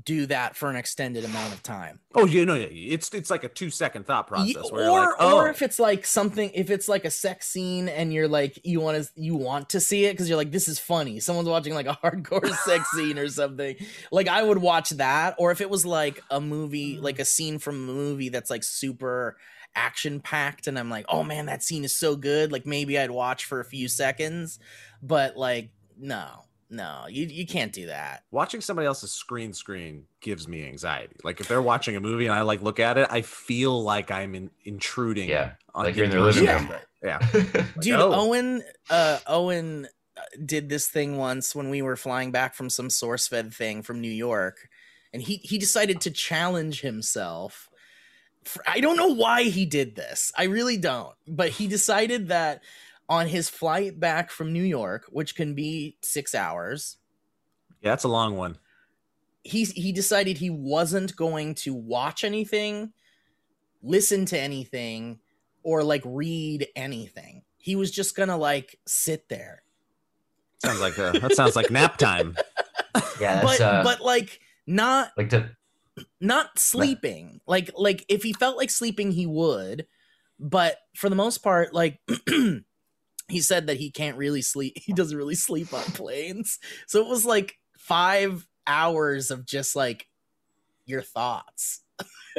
do that for an extended amount of time. Oh, you know, it's it's like a two second thought process. or, like, oh, or if it's like something, if it's like a sex scene and you're like, you want to, you want to see it because you're like, this is funny. Someone's watching like a hardcore sex scene or something. Like I would watch that. Or if it was like a movie, mm. like a scene from a movie that's like super action packed, and I'm like, oh man, that scene is so good. Like maybe I'd watch for a few seconds, but like, no, no, you you can't do that. watching somebody else's screen screen gives me anxiety. Like if they're watching a movie and I like look at it, I feel like I'm in, intruding. Yeah, on like you're in their living room. Yeah. Dude, Oh. Owen, uh, Owen uh, did this thing once when we were flying back from some SourceFed thing from New York, and he he decided to challenge himself. For, I don't know why he did this. I really don't. But he decided that on his flight back from New York, which can be six hours, Yeah, that's a long one. he he decided he wasn't going to watch anything, listen to anything, or like read anything. He was just gonna like sit there. Sounds like a, that sounds like nap time. yeah, but uh, but like not like to not sleeping. Like like if he felt like sleeping, he would. But for the most part, like he said that he can't really sleep. He doesn't really sleep on planes. So it was like five hours of just like your thoughts.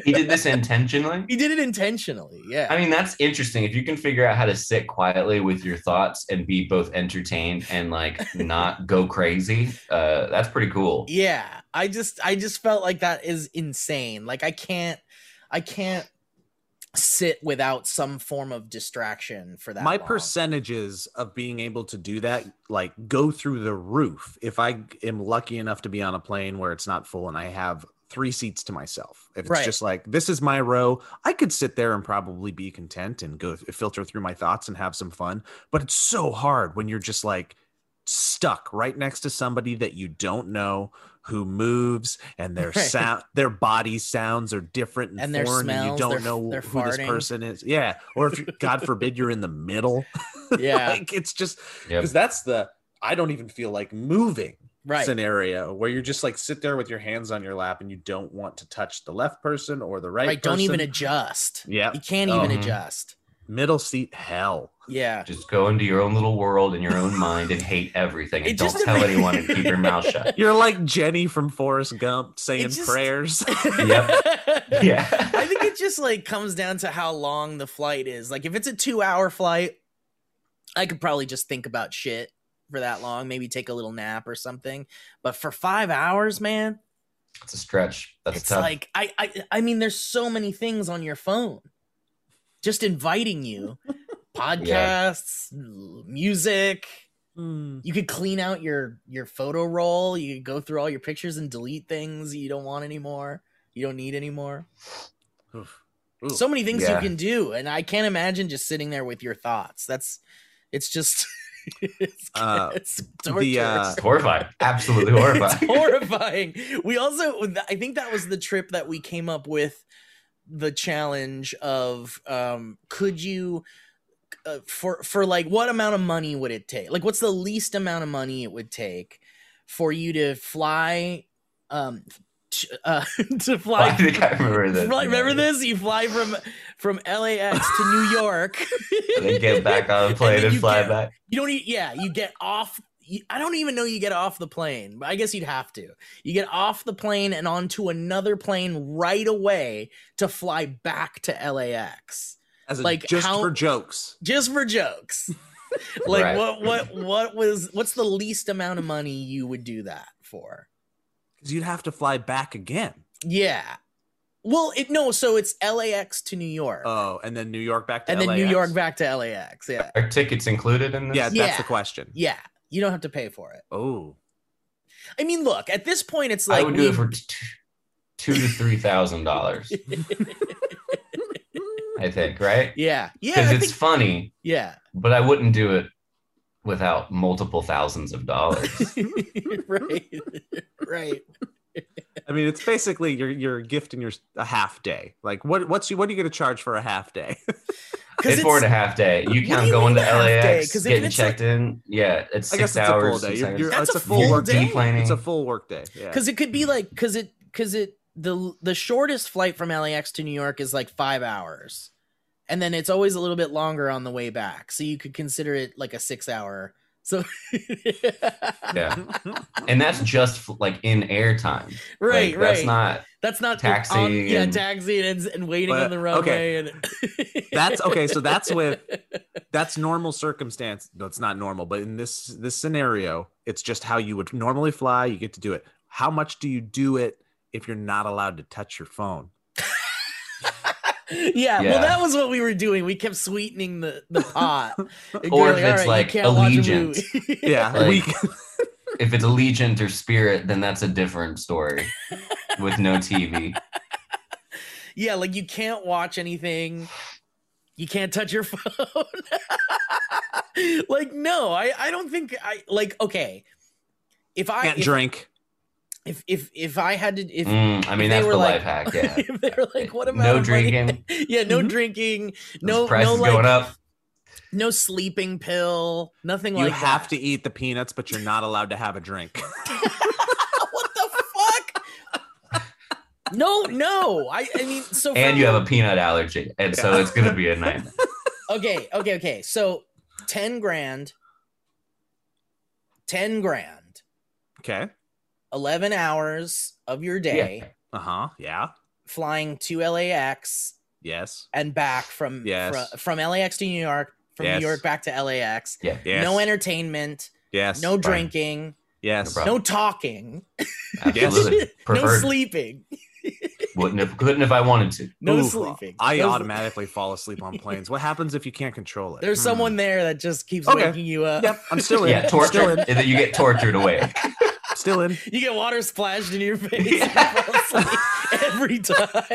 he did this intentionally. He did it intentionally. Yeah. I mean, that's interesting. If you can figure out how to sit quietly with your thoughts and be both entertained and like not go crazy, uh, that's pretty cool. yeah. I just I just felt like that is insane. Like I can't I can't sit without some form of distraction for that. My long. percentages of being able to do that like go through the roof if I am lucky enough to be on a plane where it's not full and I have three seats to myself. If it's Right. just like this is my row, I could sit there and probably be content and go filter through my thoughts and have some fun. But it's so hard when you're just like stuck right next to somebody that you don't know who moves and their Right. sound their body sounds are different and, And their foreign and you don't they're- know they're who this person is yeah or if god forbid you're in the middle Yeah. like it's just Yep. because that's the i don't even feel like moving right. scenario where you're just like sit there with your hands on your lap and you don't want to touch the left person or the right. Right. Don't even adjust. Yeah. You can't even Mhm. adjust. Middle seat hell. Yeah. Just go into your own little world in your own mind and hate everything and don't just- tell anyone and keep your mouth shut. You're like Jenny from Forrest Gump saying just- prayers. Yep. Yeah. I think it just like comes down to how long the flight is. Like if it's a two hour flight, I could probably just think about shit for that long, maybe take a little nap or something. But for five hours, man, It's a stretch. That's it's tough. like I, I I mean, there's so many things on your phone. Just inviting you. Podcasts, music. Hmm. You could clean out your your photo roll. You could go through all your pictures and delete things you don't want anymore. You don't need anymore. Oof. Ooh. so many things Yeah. you can do and i can't imagine just sitting there with your thoughts that's it's just it's, Uh, it's the, uh, horrifying. Absolutely it's horrifying. horrifying we also i think that was the trip that we came up with the challenge of um could you uh, for for like what amount of money would it take like what's the least amount of money it would take for you to fly um t- uh to fly I think I remember this. Right, remember this? You fly from from LAX to New York. And then get back on a plane and, you fly get- back. You don't. e- Yeah, you get off. You- I don't even know you get off the plane, but I guess you'd have to. You get off the plane and onto another plane right away to fly back to LAX, As a, like, just how- for jokes. just for jokes. like Right. what? What? What was? What's the least amount of money you would do that for? Because you'd have to fly back again. Yeah. Well, it no. So it's LAX to New York, Oh, and then New York back to and then New LAX? York back to LAX. Yeah. Are tickets included in this? Yeah, that's Yeah. the question. Yeah, you don't have to pay for it. Oh, I mean, look, at this point, it's like I would do we- it for t- two to three thousand dollars. I think, right? yeah, yeah, Because it's think, funny, yeah, but I wouldn't do it without multiple thousands of dollars. right, right. I mean, it's basically you're you're gifting your a half day. Like, what what's you what are you going to charge for a half day? it's four and a half day. You count you going to LAX, day? LAX, 'Cause if getting it's checked in. Yeah, it's I six guess it's hours. a full day. and You're, you're, That's it's a a full full work day. Deplaning. It's a full work day. Yeah. Because it could be like because it because it the the shortest flight from LAX to New York is like five hours, and then it's always a little bit longer on the way back. So you could consider it like a six hour. So Yeah. and that's just like in airtime, right, Like, right. That's not. That's not Taxi on, yeah, and- taxi and, and waiting But, on the runway. okay. And That's okay. So that's with that's normal circumstance. No, it's not normal, but in this this scenario, it's just how you would normally fly. You get to do it. How much do you do it if you're not allowed to touch your phone? Yeah, Yeah. well, that was what we were doing. We kept sweetening the the pot. Or you're if it's "All right, you like a Allegiant. Yeah, Like- we If it's Allegiant or Spirit, then that's a different story with no TV. yeah, like you can't watch anything. You can't touch your phone. like no, I I don't think I like okay. If I can't if, drink. If if if I had to if Mm, I mean, they that's were the like- life hack. Yeah. if they were like what about No drinking. yeah, no Mhm. drinking, No no price no like going up. no sleeping pill, nothing You like You have that. to eat the peanuts, but you're not allowed to have a drink. what the fuck? No, no. I I mean so And for you have a peanut allergy, and so it's gonna be a nightmare. Okay, okay, okay. So 10 grand 10 grand. okay. 11 hours of your day Uh huh. Yeah. flying to LAX Yes. and back from Yes. fro- from LAX to New York, from Yes. New York back to LAX. Yeah. Yes. No entertainment, Yes. no fine. drinking, Yes. No no talking, Absolutely. no Preferred. sleeping, Wouldn't have, couldn't if I wanted to. no Ooh, sleeping. I No- automatically fall asleep on planes. What happens if you can't control it? There's Hmm. someone there that just keeps Okay. waking you up. Yep. I'm still in. Yeah, Still torture. in. And then you get tortured away. Still in. You get water splashed in your face Yeah. and fall asleep every time.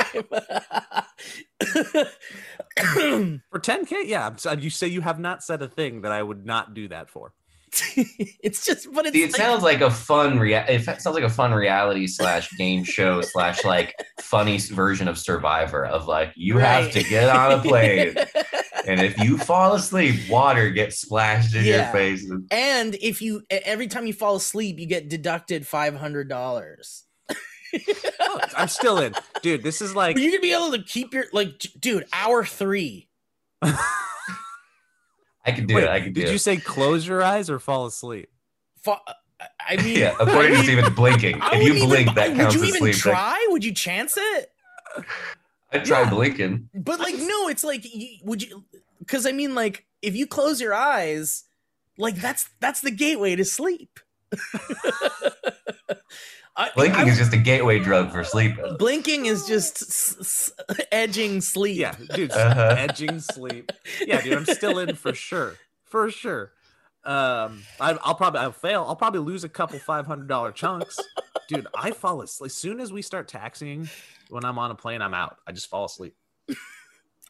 For 10k, yeah. You say you have not said a thing that I would not do that for. it's just, but it's See, it like, sounds like a fun rea- It sounds like a fun reality slash game show slash like funny version of Survivor. Of like you have to get on a plane and if you fall asleep, water gets splashed in your face. And if you every time you fall asleep, you get deducted five hundred dollars. Oh, I'm still in, dude. This is like But you're gonna be able to keep your like, dude. Hour three. I could do Wait, it. I could do did you it. say close your eyes or fall asleep? Fa- uh, I mean, yeah, according I to mean, Steven's blinking. I If you wouldn't even blink, bu- that counts Would as you even sleep. Like, try? Would you chance it? I tried Yeah. blinking. But like, no, it's like, you, would you? Because I mean, like, if you close your eyes, like that's that's the gateway to sleep. I- Blinking I- is just a gateway drug for sleep. blinking is just s- s- edging sleep. Yeah, dude, Uh-huh. edging sleep. Yeah, dude, I'm still in for sure, for sure. Um, I, I'll probably I'll fail. I'll probably lose a couple five hundred dollar chunks, dude. I fall asleep as soon as we start taxiing. When I'm on a plane, I'm out. I just fall asleep.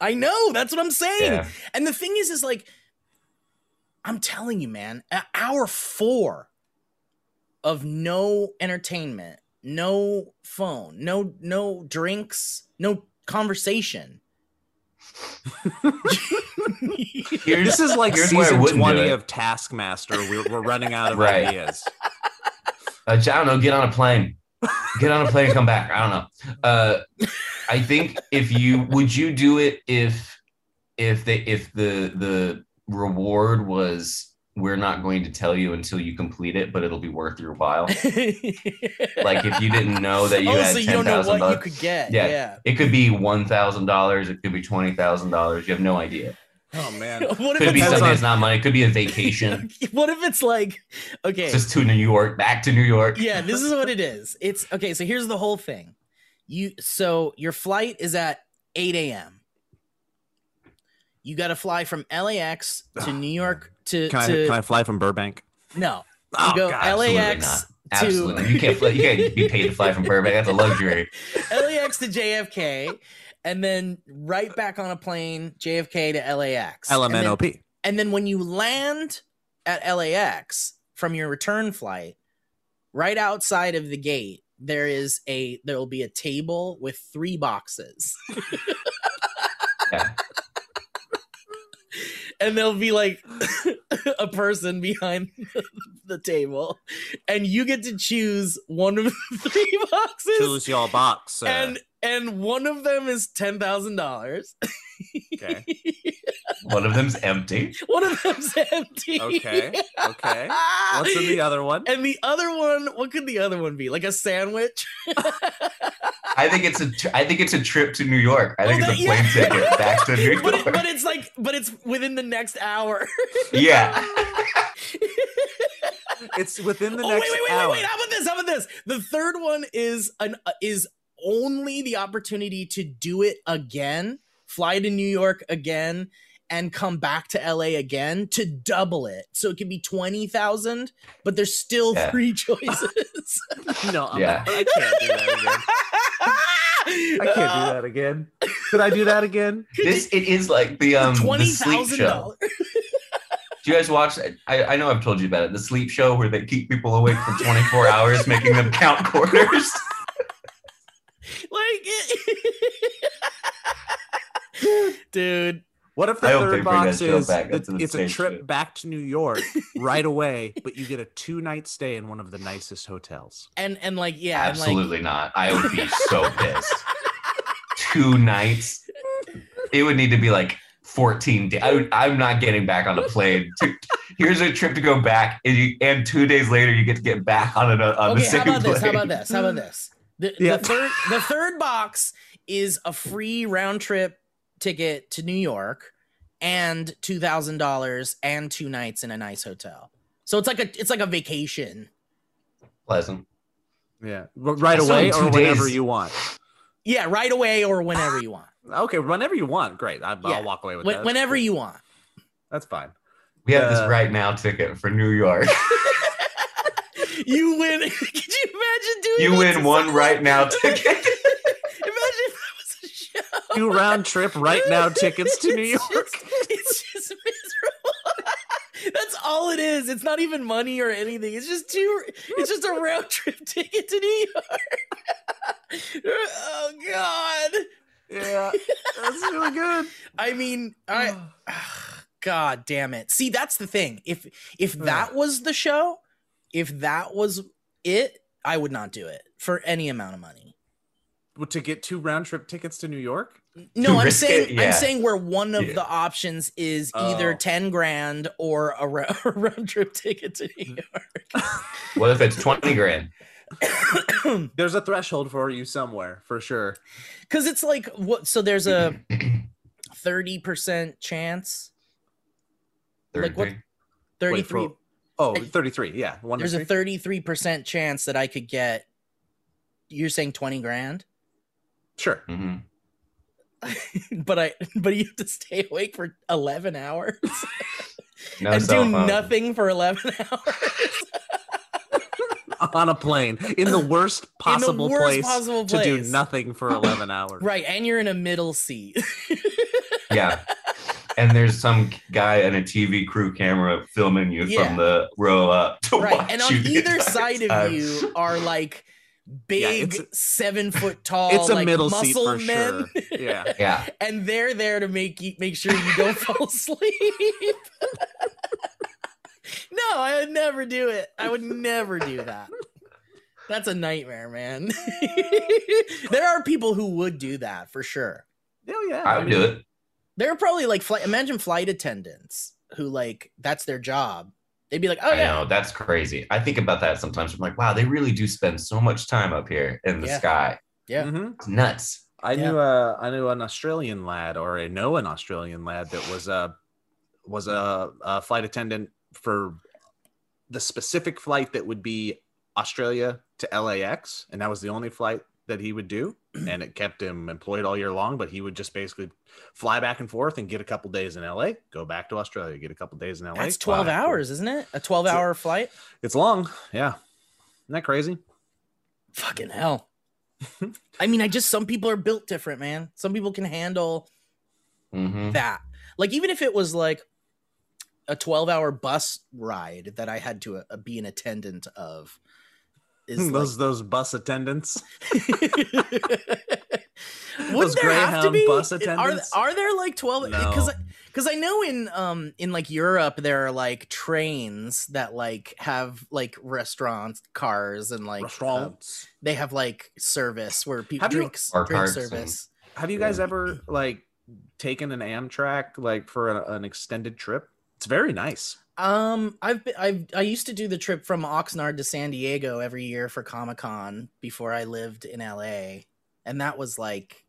I know. That's what I'm saying. Yeah. And the thing is, is like, I'm telling you, man, at hour four of no entertainment, no phone, no no drinks, no conversation. This is like here's season twenty of Taskmaster. We're, we're running out of Right. ideas. Uh, I don't know. Get on a plane. Get on a plane and come back. I don't know. Uh, I think if you would you do it if if they if the the reward was we're not going to tell you until you complete it, but it'll be worth your while. Like if you didn't know that you oh, had so you ten don't know what you could get. Yeah. Yeah. it could be one thousand dollars. It could be twenty thousand dollars. You have no idea. Oh man, What if Could be something on- that's not money. It could be a vacation. what if it's like okay Just to New York, back to New York. yeah this is what it is it's okay so here's the whole thing you so your flight is at 8 a.m you got to fly from lax to new york to, can I to can I fly from Burbank? no you Oh, go God, absolutely lax not. to Absolutely, you can't fly. You can't be paid to fly from Burbank. That's a luxury. lax to jfk and then right back on a plane jfk to lax And then- LMNOP. And then when you land at LAX from your return flight, right outside of the gate, there is a there will be a table with three boxes. Yeah. And there'll be like a person behind the table, and you get to choose one of the three boxes. Choose your box. sir. and and one of them is ten thousand dollars. Okay. One of them's empty. one of them's empty. Okay, okay. What's in the other one? And the other one, what could the other one be? Like a sandwich? I think it's a. Tr- I think it's a trip to New York. I think it's a plane yeah. ticket back to New but, it, York. but it's like, but it's within the next hour. yeah. It's within the oh, next wait, wait, wait, hour. wait, wait. How about this? How about this? The third one is an uh, is only the opportunity to do it again, fly to New York again, and come back to LA again to double it. So it can be twenty thousand, but there's still Yeah. three choices. No, I'm Yeah. not- I can't do that again. I can't do that again. Could I do that again? This it is like the um the Twenty sleep thousand show. dollars. Do you guys watch? I, I know I've told you about it. The sleep show where they keep people awake for 24 hours, making them count quarters. Like, dude. What if the I third box is back that up to the it's a trip show. back to New York right away, but you get a two night stay in one of the nicest hotels? And and like yeah, and like Absolutely not. I would be so pissed. Two nights. It would need to be like 14 days. I would, I'm not getting back on a plane. To- here's a trip to go back, and, you, and two days later you get to get back on, an, on the okay, how about plane. this? How about this? How about this? The, Yeah. the third the third box is a free round trip ticket to New York and two thousand dollars and two nights in a nice hotel. So it's like a it's like a vacation. Pleasant. Yeah, right That's away or two whenever you want. Yeah, right away or whenever you want. Okay, whenever you want. Great, I, Yeah. I'll walk away with When, that. whenever you want. That's fine. We have this Uh, right now ticket for New York. You win. Could you imagine doing You win one right now ticket. Imagine if that was a show. Two round trip right now tickets to New It's York. just- it's just miserable. That's all it is. It's not even money or anything. It's just two. It's just a round trip ticket to New York. oh God! Yeah, that's really good. I mean, I God damn it. See, that's the thing. If if that was the show, if that was it, I would not do it for any amount of money. Well, to get two round trip tickets to New York. No, I'm risk it? saying Yeah. I'm saying where one of Yeah. the options is either Oh. 10 grand or a, ra- a round trip ticket to New York. What if it's 20 grand? There's a threshold for you somewhere for sure. Cuz it's like what so there's a 30% chance, Like what- 33? Wait, for- oh, 33. Yeah, one there's to a 33% chance that I could get you're saying 20 grand, Sure. Mhm. but I but you have to stay awake for 11 hours No and do nothing for 11 hours. On a plane in the worst possible worst place possible to do nothing for 11 hours. right, and you're in a middle seat. Yeah. And there's some guy in a TV crew camera filming you Yeah. from the row up to right watch and on you either entire side of you are like big it's- seven foot tall It's a like, middle seat muscle for men sure. Yeah. Yeah. and they're there to make you make sure you don't fall asleep no i would never do it i would never do that that's a nightmare man there are people who would do that for sure Oh, yeah. I would do it. there are probably like flight imagine flight attendants who like that's their job they'd be like oh I yeah know. That's crazy. I think about that sometimes. I'm like, wow, they really do spend so much time up here in the Yeah. sky. yeah Mhm. It's nuts. I Yeah. knew a, I knew an Australian lad or I know an Australian lad that was a was a, a flight attendant for the specific flight that would be Australia to LAX and that was the only flight that he would do and it kept him employed all year long but he would just basically fly back and forth and get a couple days in LA go back to Australia get a couple days in LA that's 12 back and forth. hours isn't it a 12 hour flight it's long yeah isn't that crazy Fucking hell. I mean, I just some people are built different, man. Some people can handle hmm that. Like even if it was like a 12-hour bus ride that I had to uh, be an attendant of is those those bus attendants like Wouldn't there have to Greyhound be bus attendants? are there like 12 No. cuz cuz I know in um in like Europe there are like trains that like have like restaurants, cars and like uh, restaurants they have like service where people Have drinks Or drink carts and- service. Have you guys ever like taken an Amtrak like for a, an extended trip? It's very nice. Um, I've been, I've I used to do the trip from Oxnard to San Diego every year for Comic Con before I lived in LA, and that was like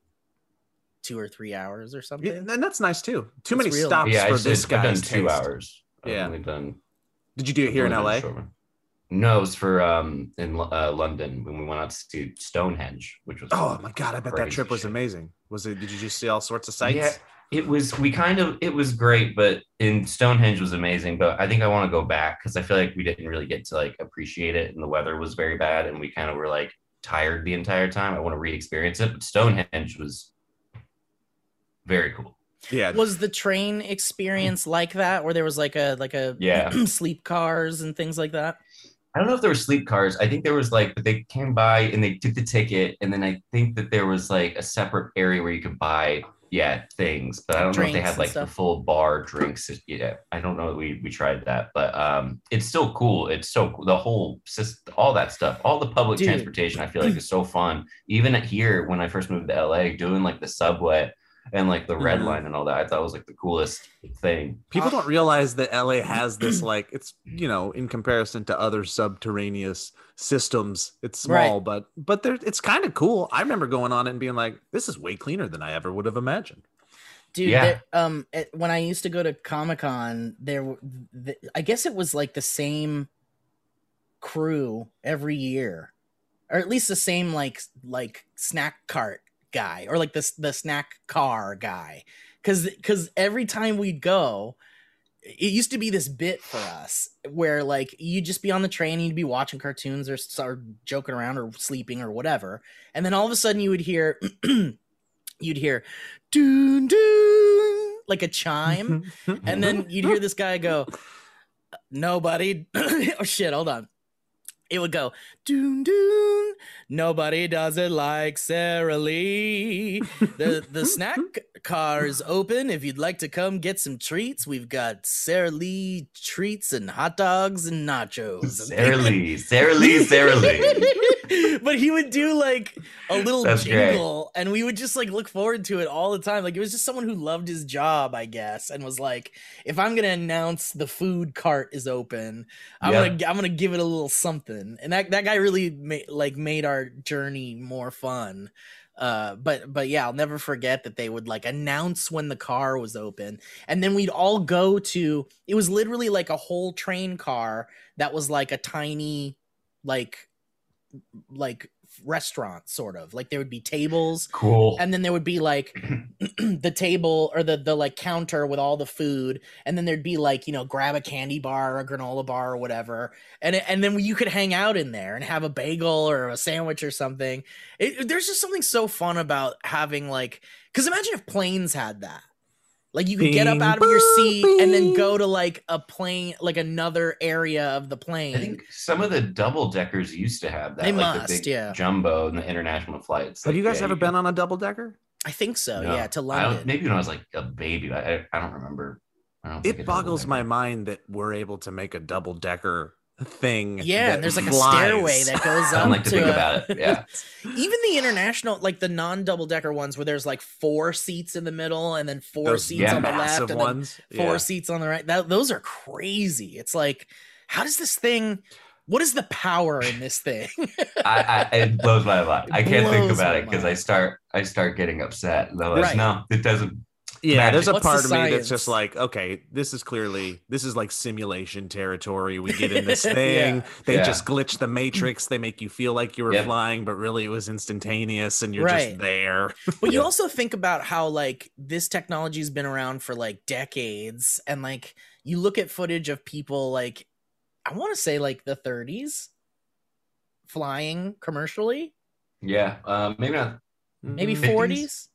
two or three hours or something. Yeah, and that's nice too. Too It's many real. stops Yeah, I for said, this I've done two taste. hours. I've Yeah. only done. Did you do it here in LA? done. No, it was for um in uh, London when we went out to see Stonehenge, which was Oh my god, I bet that Crazy trip was shit. amazing. Was it? Did you just see all sorts of sights? Yeah, it was. We kind of it was great, but in Stonehenge was amazing. But I think I want to go back because I feel like we didn't really get to like appreciate it, and the weather was very bad, and we kind of were like tired the entire time. I want to re-experience it, but Stonehenge was very cool. Yeah. Was the train experience like that, where there was like a like a Yeah. sleep cars and things like that? I don't know if there were sleep cars. I think there was like, but they came by and they took the ticket, and then I think that there was like a separate area where you could buy, yeah, things. But I don't know if they had and like the full bar drinks. Yeah, I don't know. We we tried that, but um, it's still cool. It's so cool. The whole system, all that stuff, all the public Dude. transportation, I feel like is so fun. Even here, when I first moved to LA, doing like the subway and like the red Mhm. line and all that, I thought was like the coolest thing. People don't realize that LA has this like it's you know in comparison to other subterraneous systems, it's small, Right. but but there it's kind of cool. I remember going on it and being like, this is way cleaner than I ever would have imagined. Dude, Yeah. there- um, it, when I used to go to Comic Con, there, w- th- I guess it was like the same crew every year, or at least the same like like snack cart guy, or like the the snack car guy, because because every time we'd go. It used to be this bit for us where like you'd just be on the train and you'd be watching cartoons or, s- or joking around or sleeping or whatever. And then all of a sudden you would hear you'd hear doon doon like a chime and then you'd hear this guy go nobody oh shit hold on it would go doon doon. Nobody does it like Sara Lee. The the snack car is open. If you'd like to come get some treats, we've got Sara Lee treats and hot dogs and nachos. Sara Lee, Sara Lee, Sara Lee. but he would do like a little That's great. jingle, and we would just like look forward to it all the time. Like it was just someone who loved his job, I guess, and was like, if I'm gonna announce the food cart is open, I'm Yeah. gonna I'm gonna give it a little something. And that that guy really made like made our journey more fun. Uh, but but yeah, I'll never forget that they would like announce when the car was open, and then we'd all go to. It was literally like a whole train car that was like a tiny, like, like restaurant sort of. Like there would be tables, Cool. and then there would be like the table or the the like counter with all the food and then there'd be like you know grab a candy bar or a granola bar or whatever and and then you could hang out in there and have a bagel or a sandwich or something it, there's just something so fun about having like because imagine if planes had that like you could get up out of your boom, seat and then go to like a plane like another area of the plane I think some of the double deckers used to have that. They like must, the big yeah. jumbo and the international flights. Have Like, you guys yeah, ever could- been on a double decker? i think so No. yeah to I london maybe when I was like a baby. I, I, I don't remember. I don't It boggles my mind that we're able to make a double decker thing. yeah and there's like a flies. stairway that goes I up don't like to think a- about it. Yeah. even the international like the non-double decker ones where there's like four seats in the middle and then four Those seats yeah, on the left and then four Yeah. seats on the right that, those are crazy it's like how does this thing what is the power in this thing I, I it blows my mind. I can't think about it because I start I start getting upset. And I'm like, Right. No, it doesn't. Yeah, Magic. there's a What's the part of me that's science? just like, okay, this is clearly this is like simulation territory. We get in this Yeah. thing. They Yeah. just glitch the matrix. They make you feel like you were Yep. flying, but really it was instantaneous, and you're Right. just there. but you also think about how like this technology's been around for like decades and like you look at footage of people like i want to say like the 30s flying commercially Yeah. Um, maybe not. maybe Mhm. 50s? 40s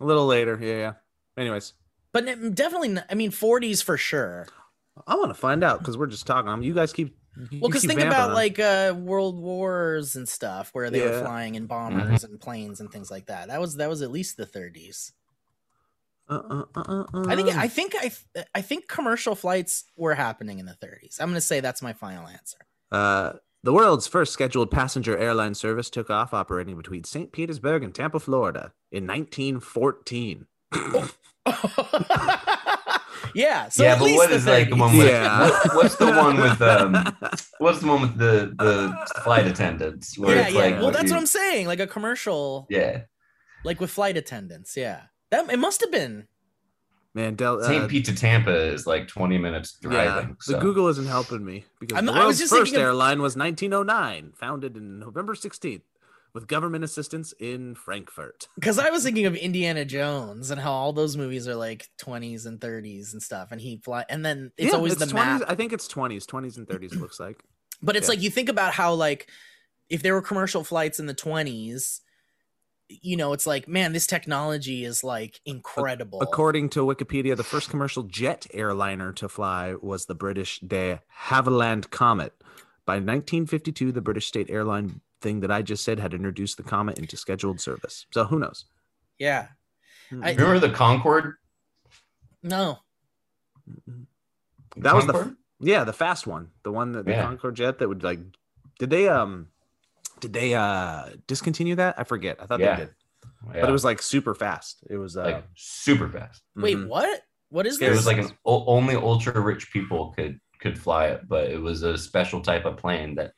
a little later. Yeah, yeah. Anyways, but definitely not, i mean 40s for sure I want to find out because we're just talking. Um, you guys keep. you well because think about on. like uh world wars and stuff where they were flying in bombers and planes and things like that that was that was at least the 30s Uh, uh, uh, uh, uh. i think i think i i think commercial flights were happening in the 30s i'm gonna say that's my final answer Uh, the world's first scheduled passenger airline service took off operating between St. Petersburg and Tampa, Florida in 1914. yeah. So yeah, at but least what the is like the 30s. one with Yeah. what, what's the one with um what's the one with the the flight attendants where Yeah, it's yeah. like well, that's you- what I'm saying. Like a commercial, yeah like with flight attendants. Yeah. That it must have been. Man, Del, uh, St. Pete to Tampa is like 20 minutes yeah, driving. the. Google isn't helping me because I'm- the I was world's just first thinking of- airline was 1909, founded in November 16th, with government assistance in Frankfurt. Because I was thinking of Indiana Jones and how all those movies are like 20s and 30s and stuff, and he fly, and then it's Yeah, always the 20s. map. I think it's 20s, 20s and 30s. It looks like. But it's Yeah. like you think about how like if there were commercial flights in the 20s, you know, it's like man, this technology is like incredible. According to Wikipedia, the first commercial jet airliner to fly was the British De Havilland Comet. By 1952, the British state airline thing that I just said had introduced the Comet into scheduled service. So who knows? yeah. I- Remember the Concorde? No. That was the yeah the fast one, the one that the Yeah. Concorde jet that would like. Did they um? Did they uh discontinue that? I forget. I thought Yeah. they did, Yeah, but it was like super fast. It was uh, like super fast. Wait, mhm. what? What is It this? was like an, only ultra rich people could could fly it, but it was a special type of plane that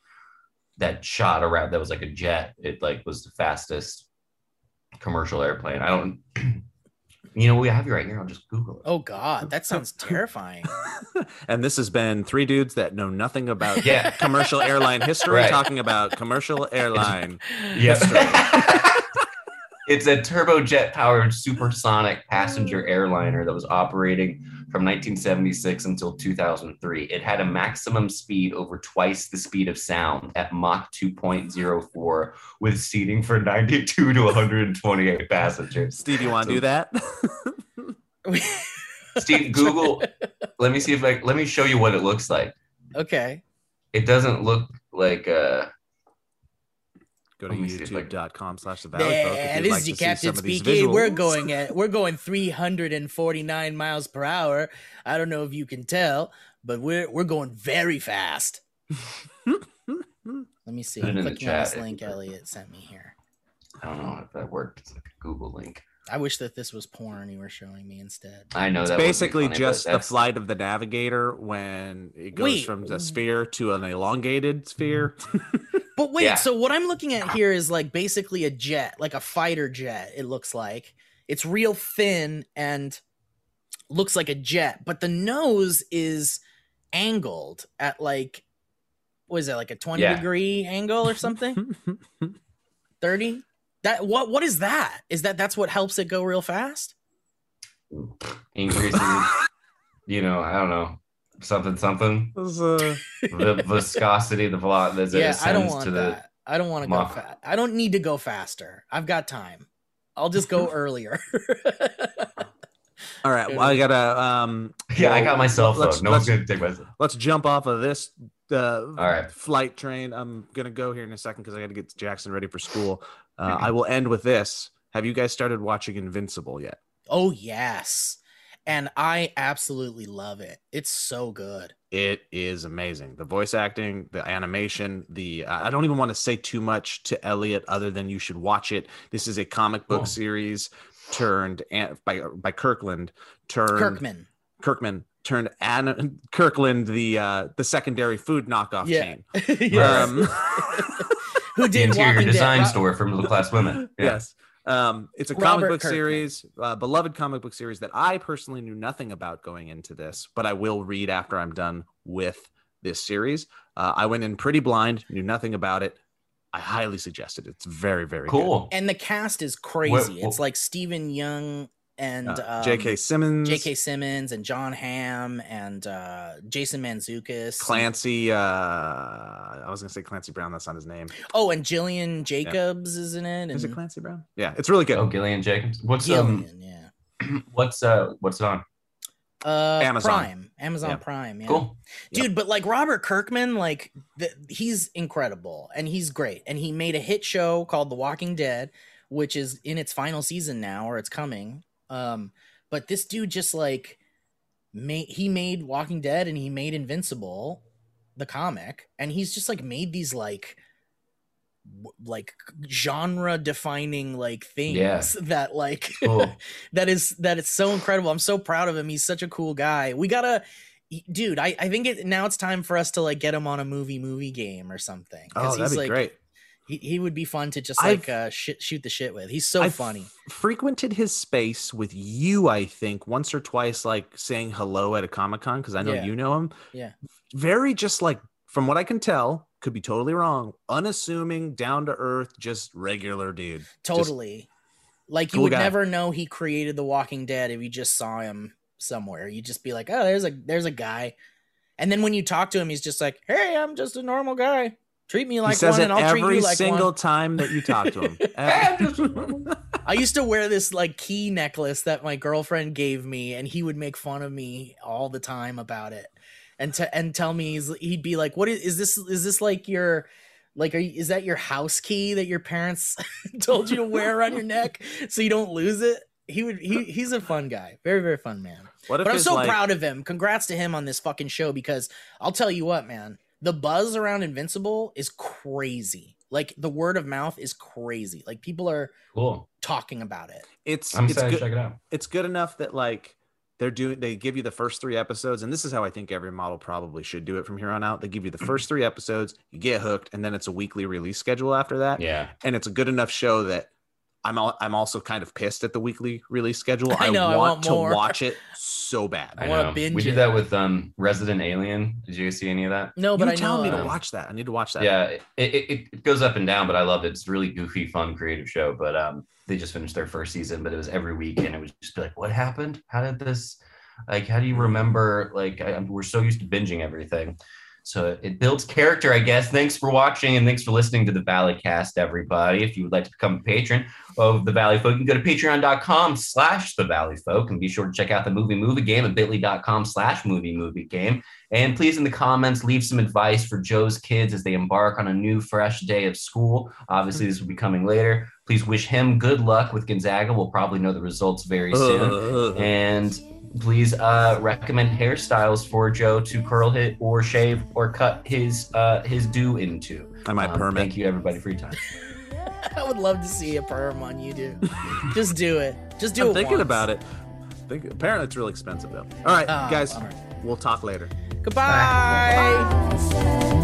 that shot around. That was like a jet. It like was the fastest commercial airplane. I don't. You know, we have you right here. I'll just Google it. Oh God, that sounds terrifying. and this has been three dudes that know nothing about Yeah. commercial airline history Right. talking about commercial airline. Yep. it's a turbojet powered supersonic passenger airliner that was operating from 1976 until 2003. It had a maximum speed over twice the speed of sound at Mach 2.04 with seating for 92 to 128 passengers. Steve, you want to do that? Steve, Google, let me see if I let me show you what it looks like. okay. It doesn't look like uh Go to Let me see if I can- youtube.com slash the valley folk Yeah, this like is your captain some speaking. We're going at we're going 349 miles per hour. I don't know if you can tell, but we're we're going very fast. Let me see. I'm the clicking on this link Elliott sent me here. I don't know if that worked. It's like a Google link. I wish that this was porn you were showing me instead. I know It's that basically funny, just the flight of the navigator when it goes Wait. from the sphere to an elongated sphere. But wait, Yeah. so what I'm looking at here is like basically a jet, like a fighter jet, it looks like. It's real thin and looks like a jet, but the nose is angled at like what is that, like a 20 Yeah. degree angle or something? 30? That what what is that? Is that that's what helps it go real fast? increasing, you know, I don't know, something, something. This, uh, The viscosity, the velocity, as it yeah, I don't want to the. that. I don't want to go Mach. fast. I don't need to go faster. I've got time. I'll just go earlier. all right, well, I gotta um Yeah, I got my cell phone. let's- no one's let's- gonna take my. let's jump off of this uh, right. flight train. I'm gonna go here in a second because I got to get Jackson ready for school. Uh, I will end with this. Have you guys started watching Invincible yet? Oh yes. And I absolutely love it. It's so good. It is amazing. The voice acting, the animation, the I don't even want to say too much to Elliott other than you should watch it. This is a comic book Cool. series turned by by Kirkland turned Kirkman. Kirkman turned An- Kirkland the uh the secondary food knockoff Yeah. chain. Yes. Um, Who The did interior Walking Dead? design Ro- store for middle class women. Yeah. Yes. Um, it's a Robert comic book Kirkman. series, uh, beloved comic book series that I personally knew nothing about going into this, but I will read after I'm done with this series. Uh, I went in pretty blind, knew nothing about it. I highly suggest it. It's very, very good. Cool. And the cast is crazy. What- it's like Steven Yeun and Uh, um, J.K. Simmons, J.K. Simmons and Jon Hamm and uh, Jason Mantzoukis. Clancy. Uh, I was gonna say Clancy Brown. That's not his name. Oh, and Gillian Jacobs is in it. And Is it Clancy Brown? Yeah, it's really good. Oh, Gillian Jacobs. What's um? Gillian, yeah. What's uh? What's it on? Uh, Amazon. Prime, Amazon Yeah. Prime. Yeah. Cool. dude but like robert kirkman like the, he's incredible and he's great and he made a hit show called the walking dead which is in its final season now or it's coming um but this dude just like made he made walking dead and he made invincible the comic and he's just like made these like like genre defining like things Yeah. that like Cool. that is that is so incredible. I'm so proud of him. He's such a cool guy. We gotta, dude. I I think it now it's time for us to like get him on a movie movie game or something. Oh, that'd he's be like, great. He, he would be fun to just like uh shit, shoot the shit with. He's so I've funny. frequented his space with you, I think, once or twice, like saying hello at a Comic Con because I know Yeah. you know him. Yeah. Very just like, from what I can tell, could be totally wrong, unassuming, down to earth, just regular dude. Just- Totally. like you cool would guy. never know he created The Walking Dead if you just saw him somewhere. You'd just be like, oh, there's a there's a guy. And then when you talk to him, he's just like, hey, I'm just a normal guy. Treat me like he says one, it and I'll treat you like single one. time that you talk to him. I used to wear this like key necklace that my girlfriend gave me, and he would make fun of me all the time about it, and to and tell me he's, he'd be like, "What is, is this? Is this like your like? Are you, is that your house key that your parents told you to wear around your neck so you don't lose it?" He would. He he's a fun guy, very very fun man. what if But I'm so like- proud of him. Congrats to him on this fucking show because I'll tell you what, man. The buzz around Invincible is crazy. Like the word of mouth is crazy. Like people are Cool. talking about it. It's I'm it's excited good. to check it out. it's good enough that like they're doing they give you the first three episodes and this is how i think every model probably should do it from here on out they give you the first three episodes you get hooked and then it's a weekly release schedule after that Yeah. and it's a good enough show that i'm al- i'm also kind of pissed at the weekly release schedule I know, I want, want to more. watch it so bad I I, wanna know. binge we it. did that with um Resident Alien. Did you see any of that? No, you but were I know. telling me to uh, watch that i need to watch that Yeah, it, it, it goes up and down, but I love it. It's a really goofy, fun, creative show. But um, they just finished their first season, but it was every week, and it was just like, what happened? How did this? Like, how do you remember? Like, I, we're so used to binging everything. So it builds character, I guess. Thanks for watching and thanks for listening to the Valleycast, everybody. If you would like to become a patron of the Valleyfolk, you can go to patreon.com slash the Valleyfolk and be sure to check out the movie movie game at bit.ly.com slash movie movie game. And please in the comments leave some advice for Joe's kids as they embark on a new fresh day of school. Obviously, this will be coming later. Please wish him good luck with Gonzaga. We'll probably know the results very soon. Uh, uh, uh. And please uh, recommend hairstyles for Joe to curl it or shave or cut his uh, his do into. I might Um, perm it. Thank you everybody for your time. I would love to see a perm on you, dude. Just do it. Just do it. I'm it. thinking once. about it. Think, apparently, it's really expensive though. All right, Oh, guys, bummer. we'll talk later. Goodbye.